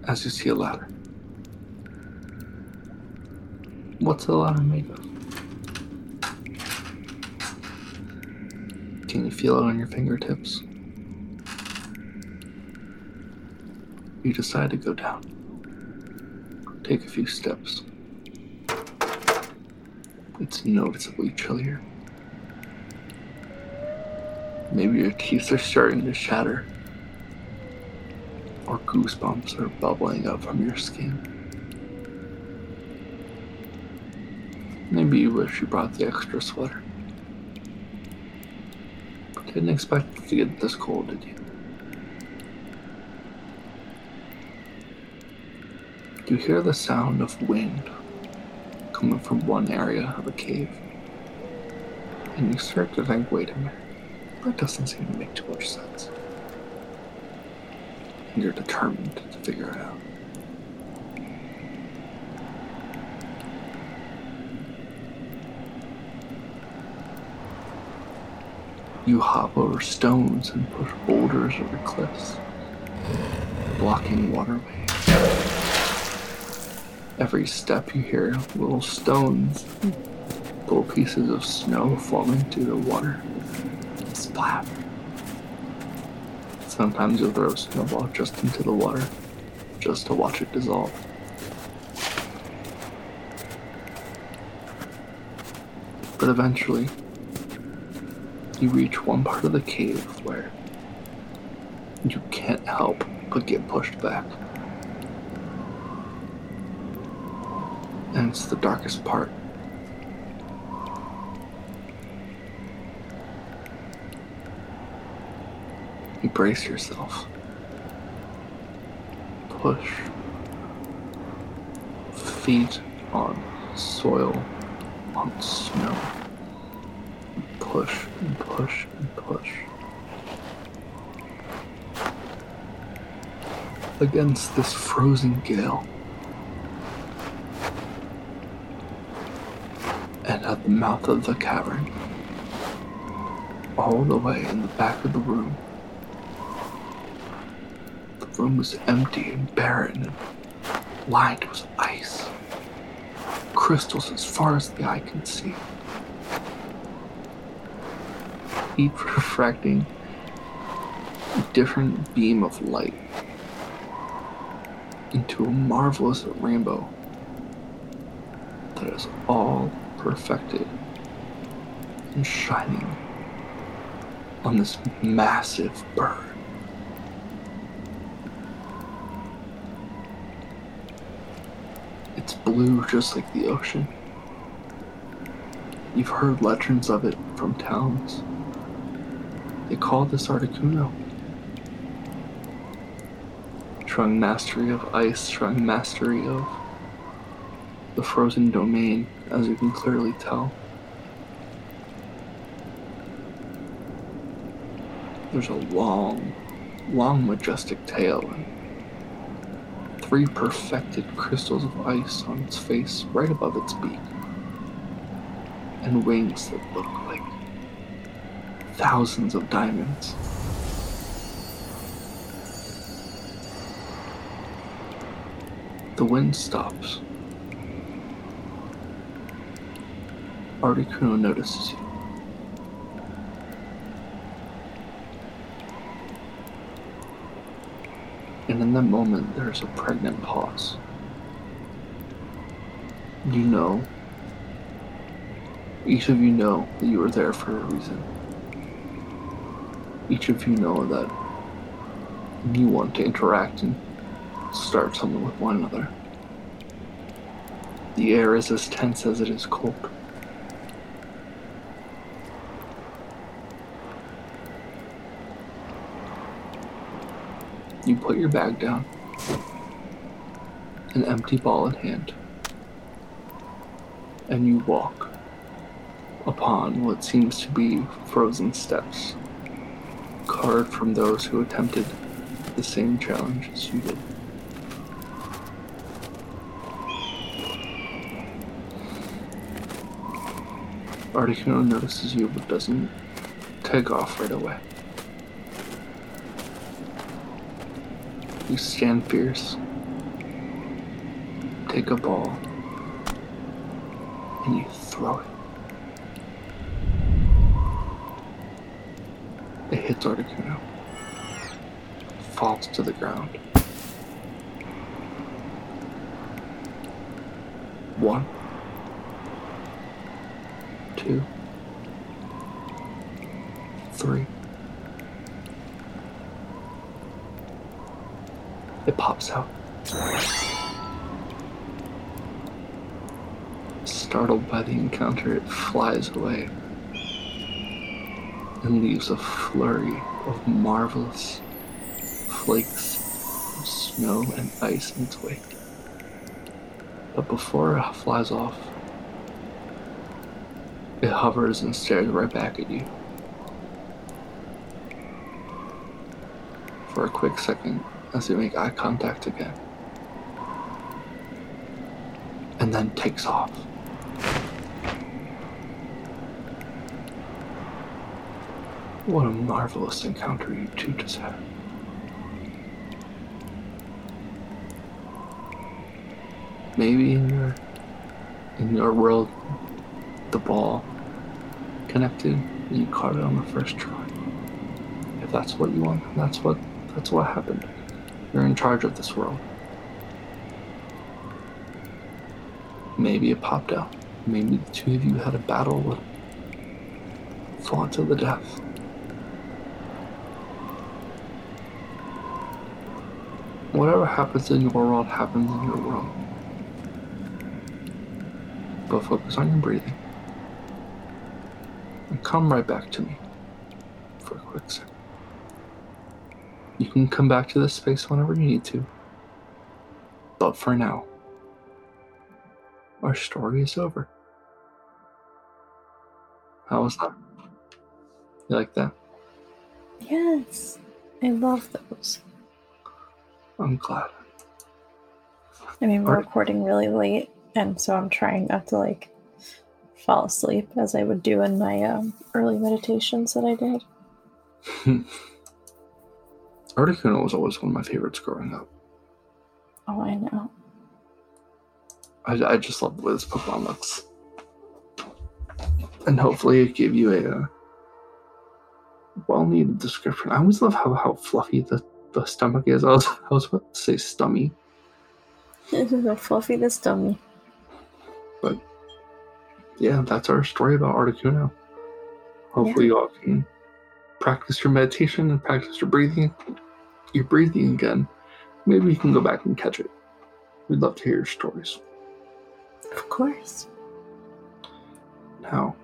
[SPEAKER 1] As you see a ladder. What's the ladder made of? Can you feel it on your fingertips? You decide to go down. Take a few steps. It's noticeably chillier. Maybe your teeth are starting to shatter, or goosebumps are bubbling up from your skin. Maybe you wish you brought the extra sweater. Didn't expect it to get this cold, did you? You hear the sound of wind coming from one area of a cave. And you start to think, wait a minute, that doesn't seem to make too much sense. And you're determined to figure it out. You hop over stones and push boulders over cliffs, blocking waterways. Every step you hear little stones, little pieces of snow falling into the water. Splat. Sometimes you'll throw a snowball just into the water, just to watch it dissolve. But eventually, you reach one part of the cave where you can't help but get pushed back. It's the darkest part. Brace yourself. Push. Feet on soil, on snow. Push and push and push. Against this frozen gale. The mouth of the cavern, all the way in the back of the room. The room was empty and barren and lined with ice, crystals as far as the eye can see, each refracting a different beam of light into a marvelous rainbow that is all perfected and shining on this massive bird. It's blue just like the ocean. You've heard legends of it from towns. They call this Articuno. Strong mastery of ice, strong mastery of the frozen domain, as you can clearly tell. There's a long, long, majestic tail and three perfected crystals of ice on its face right above its beak, and wings that look like thousands of diamonds. The wind stops. Articuno notices you. And in that moment, there's a pregnant pause. You know, each of you know that you are there for a reason. Each of you know that you want to interact and start something with one another. The air is as tense as it is cold. You put your bag down, an empty ball in hand, and you walk upon what seems to be frozen steps, carved from those who attempted the same challenge as you did. Articuno notices you but doesn't take off right away. You stand fierce. Take a ball. And you throw it. It hits Articuno. Falls to the ground. One. Two. Three. It pops out. Startled by the encounter, it flies away and leaves a flurry of marvelous flakes of snow and ice in its wake. But before it flies off, it hovers and stares right back at you. For a quick second, as they make eye contact again. And then takes off. What a marvelous encounter you two just had. Maybe in your in your world the ball connected and you caught it on the first try. If that's what you want, that's what that's what happened. You're in charge of this world. Maybe it popped out. Maybe the two of you had a battle with fought to the death. Whatever happens in your world happens in your world. But focus on your breathing. And come right back to me for a quick second. You can come back to this space whenever you need to. But for now, our story is over. How was that? You like that?
[SPEAKER 2] Yes, I love those.
[SPEAKER 1] I'm glad.
[SPEAKER 2] I mean, we're
[SPEAKER 1] Art-
[SPEAKER 2] recording really late, and so I'm trying not to like fall asleep as I would do in my um, early meditations that I did. [laughs]
[SPEAKER 1] Articuno was always one of my favorites growing up.
[SPEAKER 2] Oh, I know.
[SPEAKER 1] I, I just love the way this Pokemon looks. And hopefully it gave you a, uh well needed description. I always love how, how fluffy the, the stomach is. I was, I was about to say stummy. [laughs]
[SPEAKER 2] Fluffy the dummy.
[SPEAKER 1] But yeah, that's our story about Articuno. Hopefully, you all can practice your meditation and practice your breathing. Your breathing again. Maybe you can go back and catch it. We'd love to hear your stories.
[SPEAKER 2] Of course.
[SPEAKER 1] Now,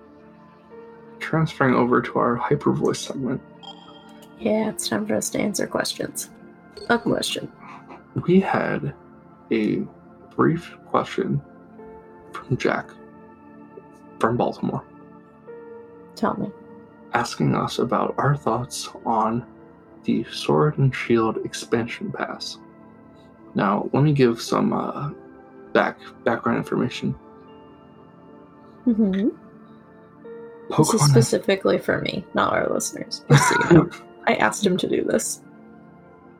[SPEAKER 1] transferring over to our hyper voice segment,
[SPEAKER 2] Yeah, it's time for us to answer questions. A question.
[SPEAKER 1] we had a brief question from Jack from Baltimore.
[SPEAKER 2] Tell me.
[SPEAKER 1] asking us about our thoughts on the Sword and Shield expansion pass. Now, let me give some uh, back background information.
[SPEAKER 2] Mm-hmm. This is
[SPEAKER 1] Pokemon
[SPEAKER 2] specifically for me, not our listeners. So you know. [laughs] I asked him to do this.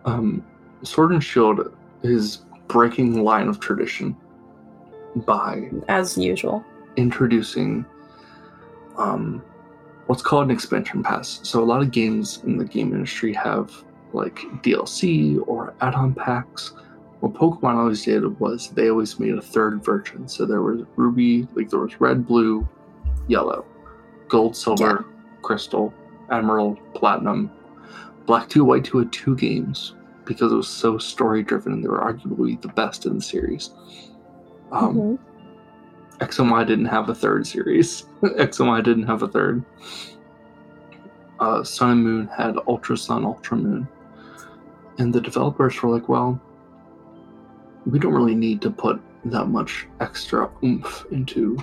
[SPEAKER 1] um, Sword and Shield is breaking line of tradition by
[SPEAKER 2] As usual.
[SPEAKER 1] introducing um, what's called an expansion pass. So a lot of games in the game industry have like DLC or add-on packs. What Pokemon always did was they always made a third version. So there was Ruby, like there was Red, Blue, Yellow, Gold, Silver, Crystal, Emerald, Platinum, Black Two, White Two had two games because it was so story driven and they were arguably the best in the series. Um,
[SPEAKER 2] Mhm.
[SPEAKER 1] X and Y didn't have a third series. [laughs] X and Y didn't have a third. Uh, Sun and Moon had Ultra Sun, Ultra Moon. And the developers were like, well, we don't really need to put that much extra oomph into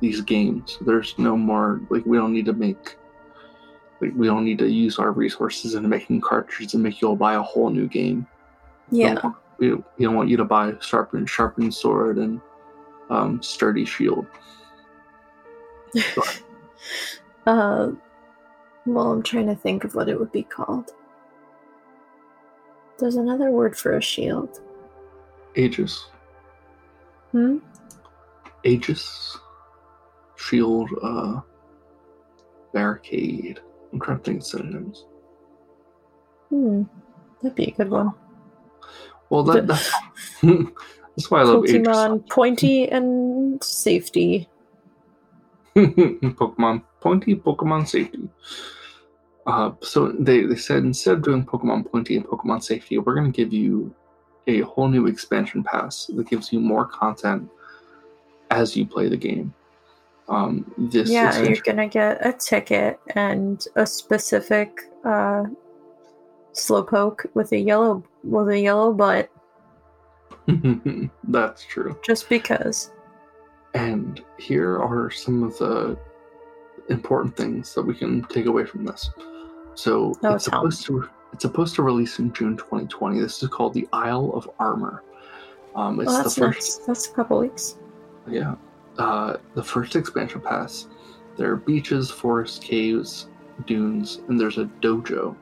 [SPEAKER 1] these games. There's no more, like, we don't need to make, like, we don't need to use our resources into making cartridges and make you all buy a whole new game.
[SPEAKER 2] Yeah.
[SPEAKER 1] We, we don't want you to buy sharpened, sharpened sword and um, sturdy shield. [laughs]
[SPEAKER 2] uh, well, I'm trying to think of what it would be called. There's another word for a shield.
[SPEAKER 1] Aegis.
[SPEAKER 2] Hmm?
[SPEAKER 1] Aegis. Shield, uh, barricade. I'm trying to think of synonyms.
[SPEAKER 2] Hmm. That'd be a good one.
[SPEAKER 1] Well, that, [laughs] that's, [laughs] that's why I love
[SPEAKER 2] Pokemon Pointy and Safety. [laughs]
[SPEAKER 1] Pokemon Pointy, Pokemon Safety. Uh, so they, they said instead of doing Pokemon Pointy and Pokemon Safety, we're going to give you a whole new expansion pass that gives you more content as you play the game. Um, this
[SPEAKER 2] yeah,
[SPEAKER 1] expansion-
[SPEAKER 2] you're gonna get a ticket and a specific uh, slowpoke with a yellow with a yellow butt, [laughs]
[SPEAKER 1] That's true.
[SPEAKER 2] just because.
[SPEAKER 1] And here are some of the important things that we can take away from this. So
[SPEAKER 2] Oh,
[SPEAKER 1] it's supposed to it's supposed to release in June 2020. This is called the Isle of Armor. Um, it's
[SPEAKER 2] Well,
[SPEAKER 1] the
[SPEAKER 2] that's
[SPEAKER 1] first,
[SPEAKER 2] next. That's a couple weeks.
[SPEAKER 1] yeah, uh, the first expansion pass. There are beaches, forests, caves, dunes, and there's a dojo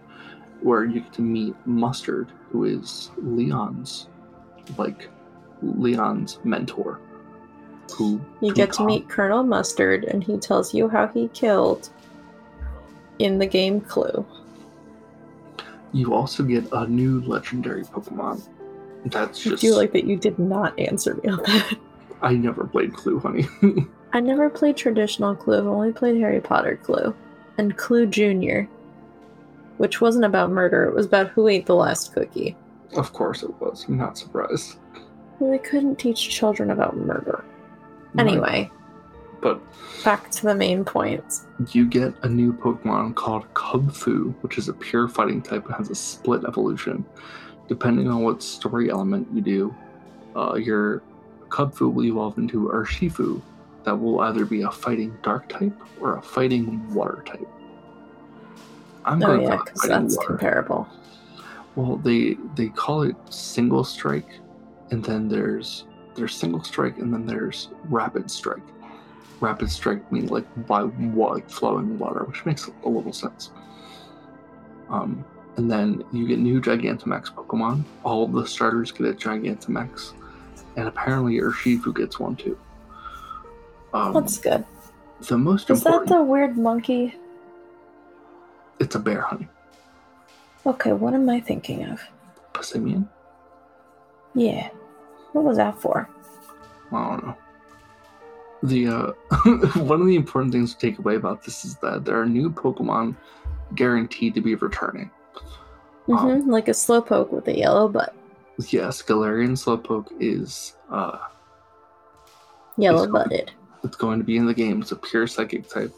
[SPEAKER 1] where you get to meet Mustard, who is Leon's, like Leon's mentor. Who
[SPEAKER 2] You get to meet Colonel Mustard, and he tells you how he killed in the game Clue.
[SPEAKER 1] You also get a new legendary Pokemon. That's just.
[SPEAKER 2] I do like that you did not answer me on that. [laughs]
[SPEAKER 1] I never played Clue, honey. [laughs]
[SPEAKER 2] I never played traditional Clue. I've only played Harry Potter Clue and Clue Junior, which wasn't about murder. It was about who ate the last cookie.
[SPEAKER 1] Of course it was. I'm not surprised.
[SPEAKER 2] Well, they couldn't teach children about murder. Anyway,
[SPEAKER 1] But
[SPEAKER 2] back to the main points.
[SPEAKER 1] you get a new Pokemon called Kubfu, which is a pure fighting type and has a split evolution. Depending on what story element you do, uh, your Kubfu will evolve into Urshifu, that will either be a fighting dark type or a fighting water type. I'm
[SPEAKER 2] Oh
[SPEAKER 1] going
[SPEAKER 2] yeah, because that's
[SPEAKER 1] water.
[SPEAKER 2] comparable.
[SPEAKER 1] Well, they they call it single strike, and then there's there's single strike, and then there's rapid strike. rapid strike means like by what flowing water, which makes a little sense. Um, and then you get new Gigantamax Pokemon. All the starters get a Gigantamax, and apparently Urshifu gets one too. Um,
[SPEAKER 2] That's good.
[SPEAKER 1] the most
[SPEAKER 2] Is that the weird monkey?
[SPEAKER 1] It's a bear, honey.
[SPEAKER 2] Okay, what am I thinking of?
[SPEAKER 1] Passimian.
[SPEAKER 2] Yeah. What was that for?
[SPEAKER 1] I don't know. The uh, [laughs] one of the important things to take away about this is that there are new Pokemon guaranteed to be returning. Um,
[SPEAKER 2] hmm like a slowpoke with a yellow butt.
[SPEAKER 1] Yes, Galarian Slowpoke is uh,
[SPEAKER 2] Yellow butted.
[SPEAKER 1] it's going to be in the game. It's a pure psychic type.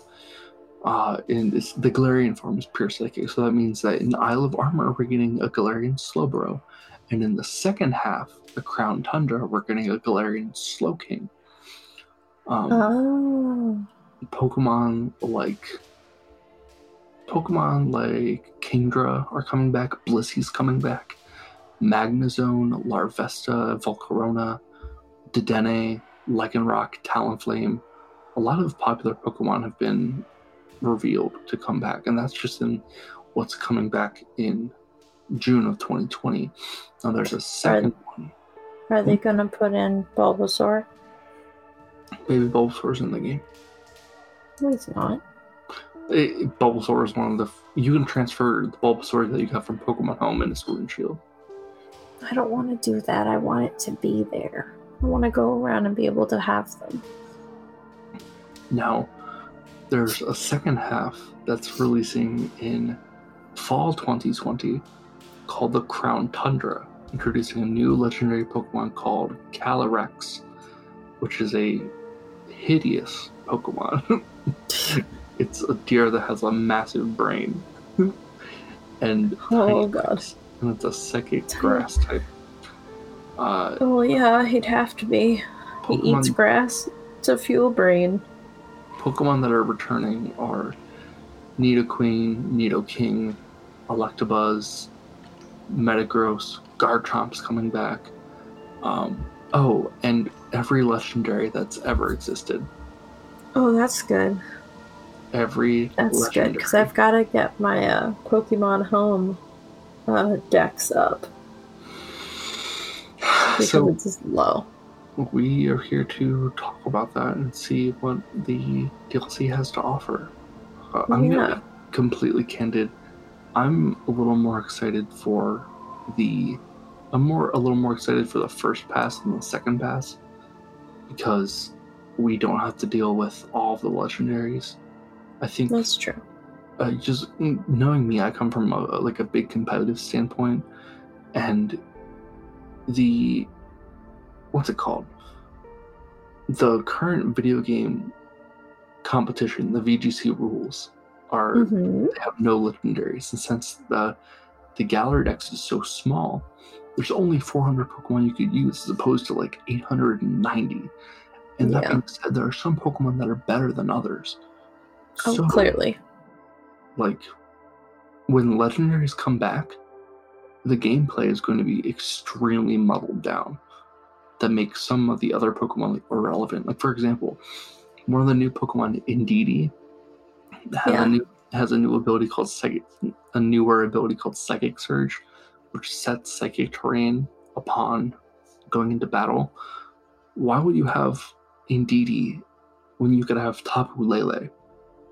[SPEAKER 1] Uh, and it's, the Galarian form is pure psychic, so that means that in Isle of Armor we're getting a Galarian Slowbro, and in the second half, the Crown Tundra, we're getting a Galarian Slowking. Um,
[SPEAKER 2] Oh.
[SPEAKER 1] Pokemon like Pokemon like Kingdra are coming back, Blissey's coming back, Magnezone, Larvesta, Volcarona, Dedenne, Lycanroc, Talonflame. A lot of popular Pokemon have been revealed to come back, and that's just in what's coming back in June of 2020. Now there's a second one.
[SPEAKER 2] Are they hmm? gonna put in Bulbasaur?
[SPEAKER 1] Baby Bulbasaur's in the game.
[SPEAKER 2] No, he's not.
[SPEAKER 1] It, Bulbasaur is one of the. f- You can transfer the Bulbasaur that you got from Pokemon Home into Sword and Shield.
[SPEAKER 2] I don't want to do that. I want it to be there. I want to go around and be able to have them.
[SPEAKER 1] Now, there's a second half that's releasing in fall 2020 called the Crown Tundra, introducing a new legendary Pokemon called Calyrex, which is a hideous Pokemon. [laughs] it's a deer that has a massive brain. [laughs] and
[SPEAKER 2] Oh god.
[SPEAKER 1] and it's a psychic grass type. Uh,
[SPEAKER 2] Oh yeah, he'd have to be. He eats
[SPEAKER 1] Pokemon,
[SPEAKER 2] grass to fuel brain.
[SPEAKER 1] Pokemon that are returning are Nidoqueen, Nidoking, Electabuzz, Metagross, Garchomp's coming back. Um, oh, and every legendary that's ever existed.
[SPEAKER 2] Oh, that's good.
[SPEAKER 1] Every
[SPEAKER 2] That's good
[SPEAKER 1] legendary.
[SPEAKER 2] because I've got to get my uh, Pokemon Home uh, dex up because
[SPEAKER 1] so
[SPEAKER 2] it's just low.
[SPEAKER 1] We are here to talk about that and see what the DLC has to offer. Uh, I'm
[SPEAKER 2] Yeah.
[SPEAKER 1] gonna be completely candid. I'm a little more excited for the. I'm more a little more excited for the first pass than the second pass because we don't have to deal with all the legendaries. I think
[SPEAKER 2] That's true.
[SPEAKER 1] uh, just knowing me, I come from a, like a big competitive standpoint, and the what's it called? The current video game competition, the VGC rules, are
[SPEAKER 2] hmm
[SPEAKER 1] they have no legendaries, and since the the Galar Dex is so small, there's only 400 Pokemon you could use as opposed to like 890. And that
[SPEAKER 2] Yeah.
[SPEAKER 1] being said, there are some Pokemon that are better than others.
[SPEAKER 2] Oh,
[SPEAKER 1] So-
[SPEAKER 2] clearly.
[SPEAKER 1] like when legendaries come back the gameplay is going to be extremely muddled down that makes some of the other pokemon like irrelevant like for example one of the new pokemon indeedee has,
[SPEAKER 2] Yeah.
[SPEAKER 1] a new, has a new ability called psychic a newer ability called psychic surge which sets psychic terrain upon going into battle why would you have indeedee when you could have tapu lele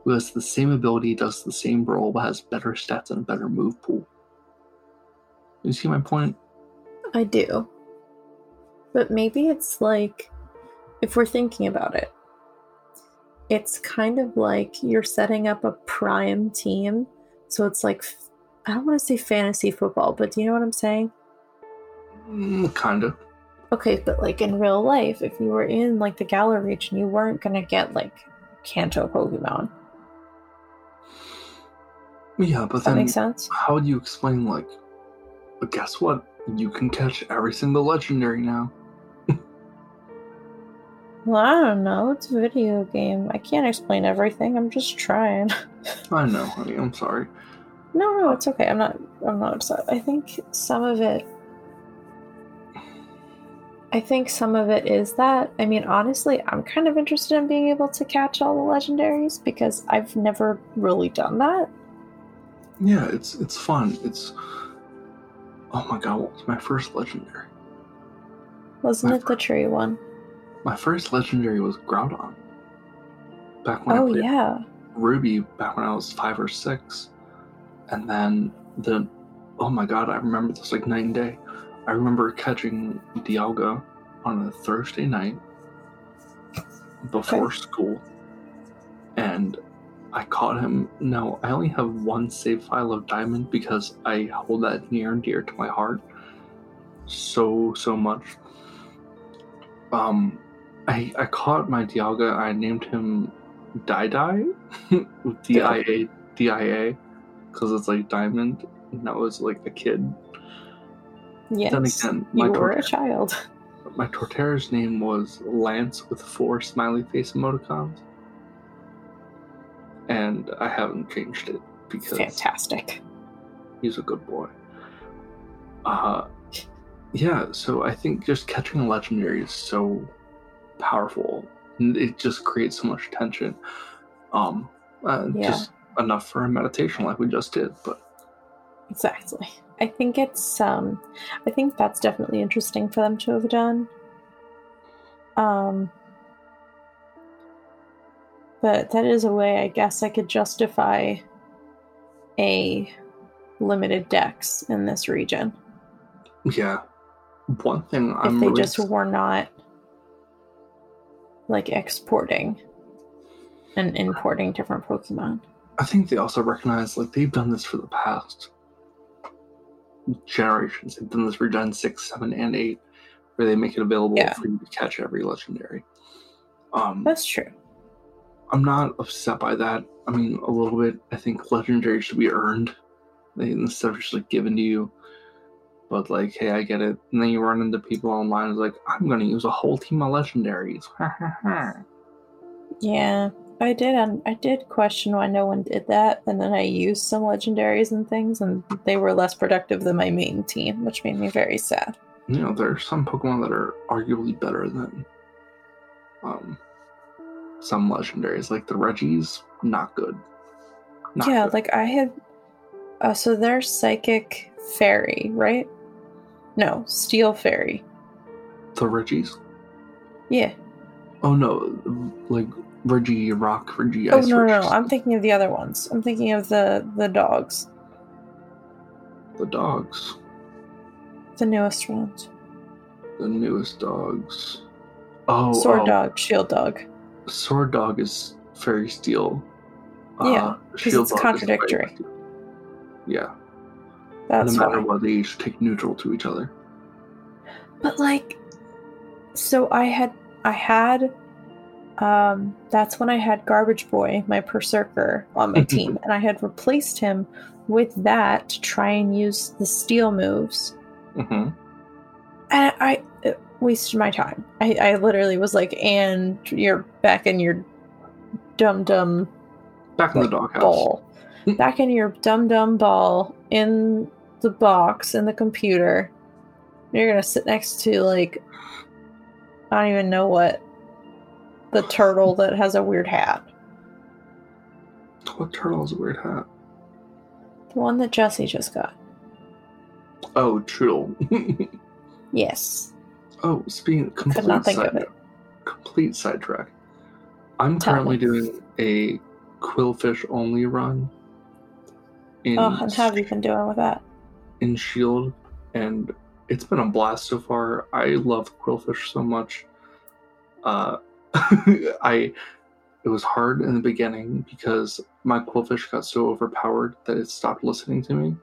[SPEAKER 1] who has the same ability, does the same role, but has better stats and a better move pool. You see my point?
[SPEAKER 2] I do. But maybe it's like, if we're thinking about it, it's kind of like you're setting up a prime team. So it's like, I don't want to say fantasy football, but do you know what I'm saying?
[SPEAKER 1] Mm, kinda.
[SPEAKER 2] Okay, but like in real life, if you were in like the Galar region, you weren't going to get like Kanto Pokemon.
[SPEAKER 1] Yeah, but
[SPEAKER 2] that
[SPEAKER 1] then
[SPEAKER 2] make sense?
[SPEAKER 1] how would you explain like? But guess what? You can catch every single legendary now.
[SPEAKER 2] Well, I don't know. It's a video game. I can't explain everything. I'm just trying. [laughs]
[SPEAKER 1] I know, honey. I'm sorry.
[SPEAKER 2] No, no, it's okay. I'm not. I'm not upset. I think some of it. I think some of it is that. I mean, honestly, I'm kind of interested in being able to catch all the legendaries because I've never really done that.
[SPEAKER 1] Yeah, it's it's fun. It's oh my god, what was my first legendary?
[SPEAKER 2] Wasn't
[SPEAKER 1] My
[SPEAKER 2] it the tree one?
[SPEAKER 1] My first legendary was Groudon. Back when I
[SPEAKER 2] Oh
[SPEAKER 1] played
[SPEAKER 2] yeah.
[SPEAKER 1] Ruby, back when I was five or six, and then the oh my god, I remember this like night and day. I remember catching Dialga on a Thursday night before
[SPEAKER 2] Okay.
[SPEAKER 1] school, and I caught him. No, I only have one save file of Diamond because I hold that near and dear to my heart so so much. Um, I I caught my Dialga. I named him Dai Dai, [laughs] D I A D I A, because it's like diamond. And that was like a kid.
[SPEAKER 2] Yes.
[SPEAKER 1] Then again, my
[SPEAKER 2] you were a child.
[SPEAKER 1] my Torterra's name was Lance with four smiley face emoticons, and I haven't changed it because
[SPEAKER 2] Fantastic.
[SPEAKER 1] he's a good boy. Uh, yeah. So I think just catching a legendary is so powerful. It just creates so much tension. Um, uh,
[SPEAKER 2] Yeah.
[SPEAKER 1] just enough for a meditation like we just did. But
[SPEAKER 2] Exactly. I think it's um I think that's definitely interesting for them to have done. Um but that is a way I guess I could justify a limited dex in this region
[SPEAKER 1] yeah, one thing I'm if
[SPEAKER 2] they
[SPEAKER 1] really
[SPEAKER 2] just were not like exporting and importing different Pokemon.
[SPEAKER 1] I think they also recognize like they've done this for the past generations. They've done this for Gen six, seven, and eight, where they make it available
[SPEAKER 2] Yeah.
[SPEAKER 1] for you to catch every legendary. Um,
[SPEAKER 2] That's true.
[SPEAKER 1] I'm not upset by that. I mean, a little bit. I think legendary should be earned they, instead of just like given to you. But like, hey, I get it. And then you run into people online who's like, I'm gonna use a whole team of legendaries. [laughs]
[SPEAKER 2] Yeah, I did. Um, I did question why no one did that, and then I used some legendaries and things, and they were less productive than my main team, which made me very sad.
[SPEAKER 1] you know, there are some Pokemon that are arguably better than um some legendaries. Like the Regis, not good. Not
[SPEAKER 2] yeah,
[SPEAKER 1] good.
[SPEAKER 2] like I had. Uh, so they're psychic fairy, right? No, steel fairy.
[SPEAKER 1] the Regis.
[SPEAKER 2] Yeah.
[SPEAKER 1] Oh no, like Regirock, Reggie
[SPEAKER 2] Oh
[SPEAKER 1] Ice.
[SPEAKER 2] no, no, no! I'm thinking of the other ones. I'm thinking of the the dogs,
[SPEAKER 1] the dogs,
[SPEAKER 2] the newest ones.
[SPEAKER 1] the newest dogs. Oh,
[SPEAKER 2] Sword
[SPEAKER 1] oh,
[SPEAKER 2] dog, shield dog.
[SPEAKER 1] Sword Dog is Fairy Steel.
[SPEAKER 2] Yeah, uh, 'cause
[SPEAKER 1] Shield
[SPEAKER 2] it's contradictory.
[SPEAKER 1] Yeah,
[SPEAKER 2] That's
[SPEAKER 1] no matter what, they each take neutral to each other.
[SPEAKER 2] But like so I had I had um that's when I had Garbage Boy, my berserker, on my [laughs] team, and I had replaced him with that to try and use the steel moves.
[SPEAKER 1] hmm
[SPEAKER 2] And I it wasted my time. I, I literally was like, and you're back in your dum dum
[SPEAKER 1] Back in
[SPEAKER 2] like,
[SPEAKER 1] the doghouse.
[SPEAKER 2] ball. [laughs] back in your dum dum ball in the box and the computer. You're gonna sit next to like I don't even know what the turtle that has a weird hat.
[SPEAKER 1] What turtle has a weird hat?
[SPEAKER 2] The one that Jesse just got.
[SPEAKER 1] Oh, Trudel.
[SPEAKER 2] Yes. [laughs]
[SPEAKER 1] oh, speaking complete
[SPEAKER 2] not think
[SPEAKER 1] side,
[SPEAKER 2] of it.
[SPEAKER 1] complete sidetrack. I'm
[SPEAKER 2] Tell
[SPEAKER 1] currently
[SPEAKER 2] me.
[SPEAKER 1] doing a Qwilfish only run
[SPEAKER 2] Oh, and how have you been doing with that?
[SPEAKER 1] In Shield, and it's been a blast so far. I love Qwilfish so much. Uh, [laughs] I it was hard in the beginning because my Qwilfish got so overpowered that it stopped listening to me,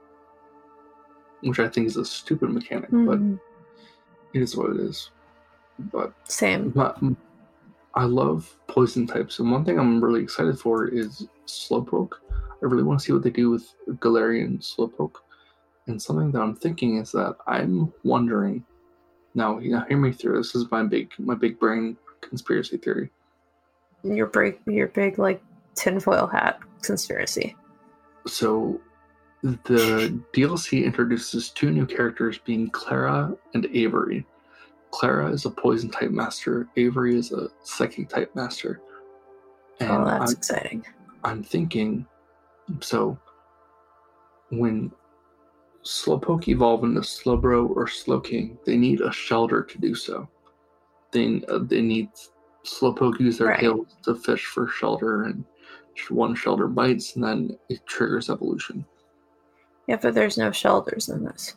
[SPEAKER 1] which I think is a stupid mechanic, but
[SPEAKER 2] Mhm.
[SPEAKER 1] it is what it is. But
[SPEAKER 2] Same.
[SPEAKER 1] but I love poison types, and one thing I'm really excited for is Slowpoke. I really want to see what they do with Galarian Slowpoke. And something that I'm thinking is that I'm wondering. Now, you know, hear me through. This is my big, my big brain conspiracy theory.
[SPEAKER 2] Your big your big like tinfoil hat conspiracy.
[SPEAKER 1] So, the DLC introduces two new characters, being Clara and Avery. Clara is a poison type master. Avery is a psychic type master. Oh, and
[SPEAKER 2] oh, that's
[SPEAKER 1] I'm,
[SPEAKER 2] exciting.
[SPEAKER 1] I'm thinking, so when Slowpoke evolve into Slowbro or Slowking, they need a Shellder to do so. They uh, they need Slowpoke use their
[SPEAKER 2] Right.
[SPEAKER 1] tails to fish for Shellder, and one Shellder bites, and then it triggers evolution.
[SPEAKER 2] Yeah, but there's no Shellders in this.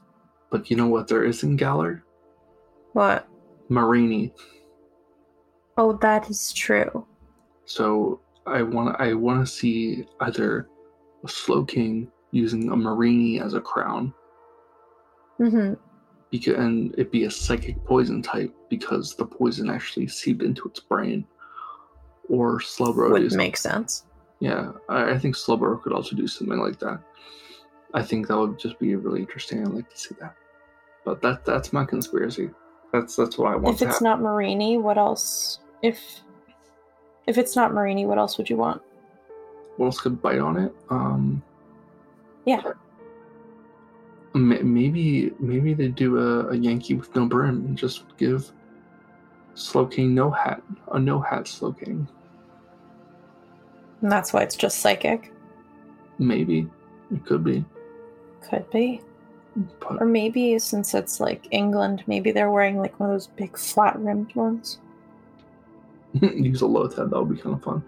[SPEAKER 1] But you know what there is in Galar?
[SPEAKER 2] What?
[SPEAKER 1] Mareanie.
[SPEAKER 2] Oh, that is true.
[SPEAKER 1] So I want I want to see either a Slowking using a Mareanie as a crown,
[SPEAKER 2] Mm-hmm.
[SPEAKER 1] because and it be a psychic poison type because the poison actually seeped into its brain. Or Slowbro
[SPEAKER 2] Would
[SPEAKER 1] is
[SPEAKER 2] make sense.
[SPEAKER 1] yeah, I, I think Slowbro could also do something like that. I think that would just be really interesting. I'd like to see that. But that that's my conspiracy. That's that's what I want
[SPEAKER 2] If
[SPEAKER 1] to
[SPEAKER 2] it's
[SPEAKER 1] have.
[SPEAKER 2] not Mareanie, what else? If if it's not Mareanie, what else would you want?
[SPEAKER 1] what else could bite on it? Um,
[SPEAKER 2] Yeah.
[SPEAKER 1] ma- maybe maybe they do a, a Yankee with no brim and just give Slowking no hat, a no hat Slowking.
[SPEAKER 2] And that's why it's just psychic.
[SPEAKER 1] Maybe it could be,
[SPEAKER 2] Could be.
[SPEAKER 1] but
[SPEAKER 2] Or maybe since it's like England, maybe they're wearing like one of those big flat rimmed ones. [laughs]
[SPEAKER 1] use a low head. That would be kind of fun.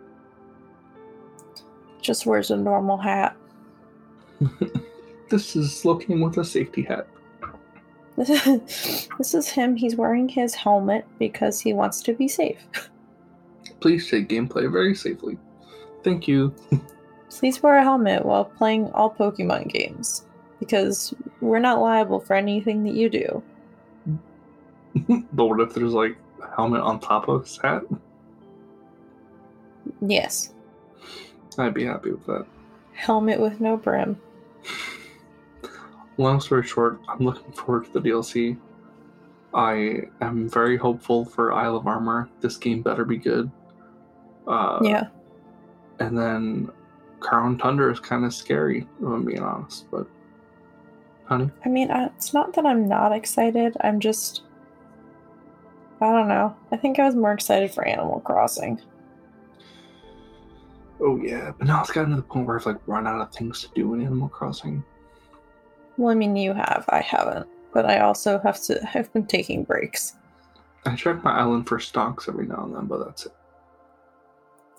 [SPEAKER 2] Just wears a normal hat.
[SPEAKER 1] This is looking with a safety hat. [laughs]
[SPEAKER 2] this is him. He's wearing his helmet because he wants to be safe. [laughs]
[SPEAKER 1] Please take gameplay very safely. Thank you.
[SPEAKER 2] Please wear a helmet while playing all Pokemon games because we're not liable for anything that you do. [laughs]
[SPEAKER 1] but what if there's like a helmet on top of his hat?
[SPEAKER 2] Yes.
[SPEAKER 1] I'd be happy with that.
[SPEAKER 2] Helmet with no brim.
[SPEAKER 1] Long story short, I'm looking forward to the DLC. I am very hopeful for Isle of Armor. This game better be good. Uh,
[SPEAKER 2] yeah.
[SPEAKER 1] And then Crown Tundra is kind of scary, if I'm being honest. But, honey,
[SPEAKER 2] I mean, it's not that I'm not excited. I'm just. I don't know. I think I was more excited for Animal Crossing.
[SPEAKER 1] Oh yeah. But now it's gotten to the point where I've like run out of things to do in Animal Crossing.
[SPEAKER 2] Well, I mean, you have. I haven't. But I also have to. I've been taking breaks.
[SPEAKER 1] I check my island for stocks every now and then, but that's it.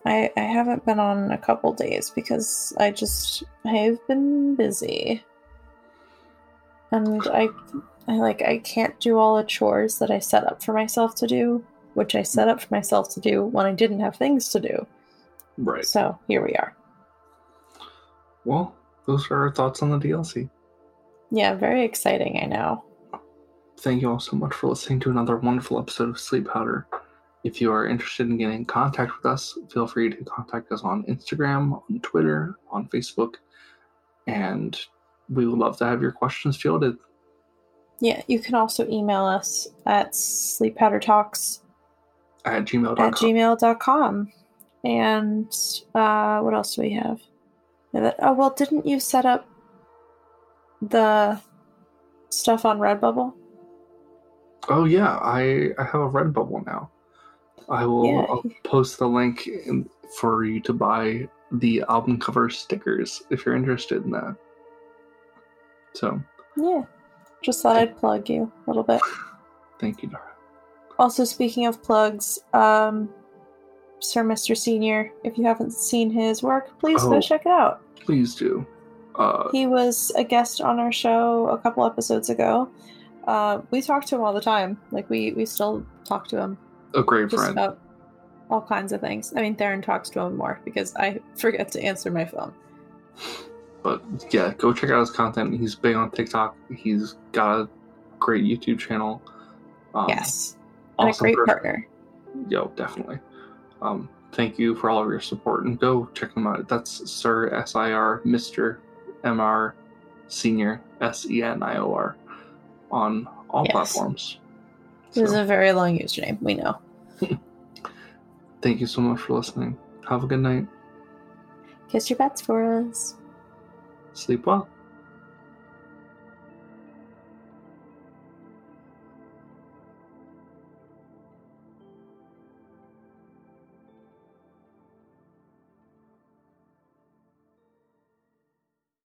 [SPEAKER 2] I, I haven't been on in a couple days because I just I've been busy. And I I like I can't do all the chores that I set up for myself to do, which I set up for myself to do when I didn't have things to do.
[SPEAKER 1] Right.
[SPEAKER 2] So here we are.
[SPEAKER 1] Well, those are our thoughts on the DLC.
[SPEAKER 2] Yeah, very exciting, I know.
[SPEAKER 1] Thank you all so much for listening to another wonderful episode of Sleep Powder. If you are interested in getting in contact with us, feel free to contact us on Instagram, on Twitter, on Facebook, and we would love to have your questions fielded.
[SPEAKER 2] Yeah, you can also email us at sleeppowdertalks
[SPEAKER 1] At gmail.com.
[SPEAKER 2] at gmail.com. And uh, what else do we have? Oh, well, didn't you set up the stuff on Redbubble?
[SPEAKER 1] Oh yeah, I I have a Redbubble now. I will I'll post the link in, for you to buy the album cover stickers if you're interested in that. So
[SPEAKER 2] Yeah. Just thought I'd plug you a little bit.
[SPEAKER 1] thank you, Dara.
[SPEAKER 2] Also, speaking of plugs, um, Sir Mr. Senior, if you haven't seen his work, please
[SPEAKER 1] Oh.
[SPEAKER 2] go check it out.
[SPEAKER 1] Please do. Uh,
[SPEAKER 2] He was a guest on our show a couple episodes ago. Uh, we talk to him all the time. Like we we still talk to him
[SPEAKER 1] a great friend.
[SPEAKER 2] about all kinds of things. I mean, Theron talks to him more because I forget to answer my phone.
[SPEAKER 1] But yeah, go check out his content. He's big on TikTok. He's got a great YouTube channel. Um,
[SPEAKER 2] yes, and a great
[SPEAKER 1] person.
[SPEAKER 2] partner.
[SPEAKER 1] Yo, definitely. Um, thank you for all of your support and go check them out. That's Sir S I R Mister M R Senior S E N I O R on all
[SPEAKER 2] Yes.
[SPEAKER 1] platforms.
[SPEAKER 2] This is a very long username. We know. [laughs]
[SPEAKER 1] thank you so much for listening. Have a good night.
[SPEAKER 2] Kiss your butts for us.
[SPEAKER 1] Sleep well.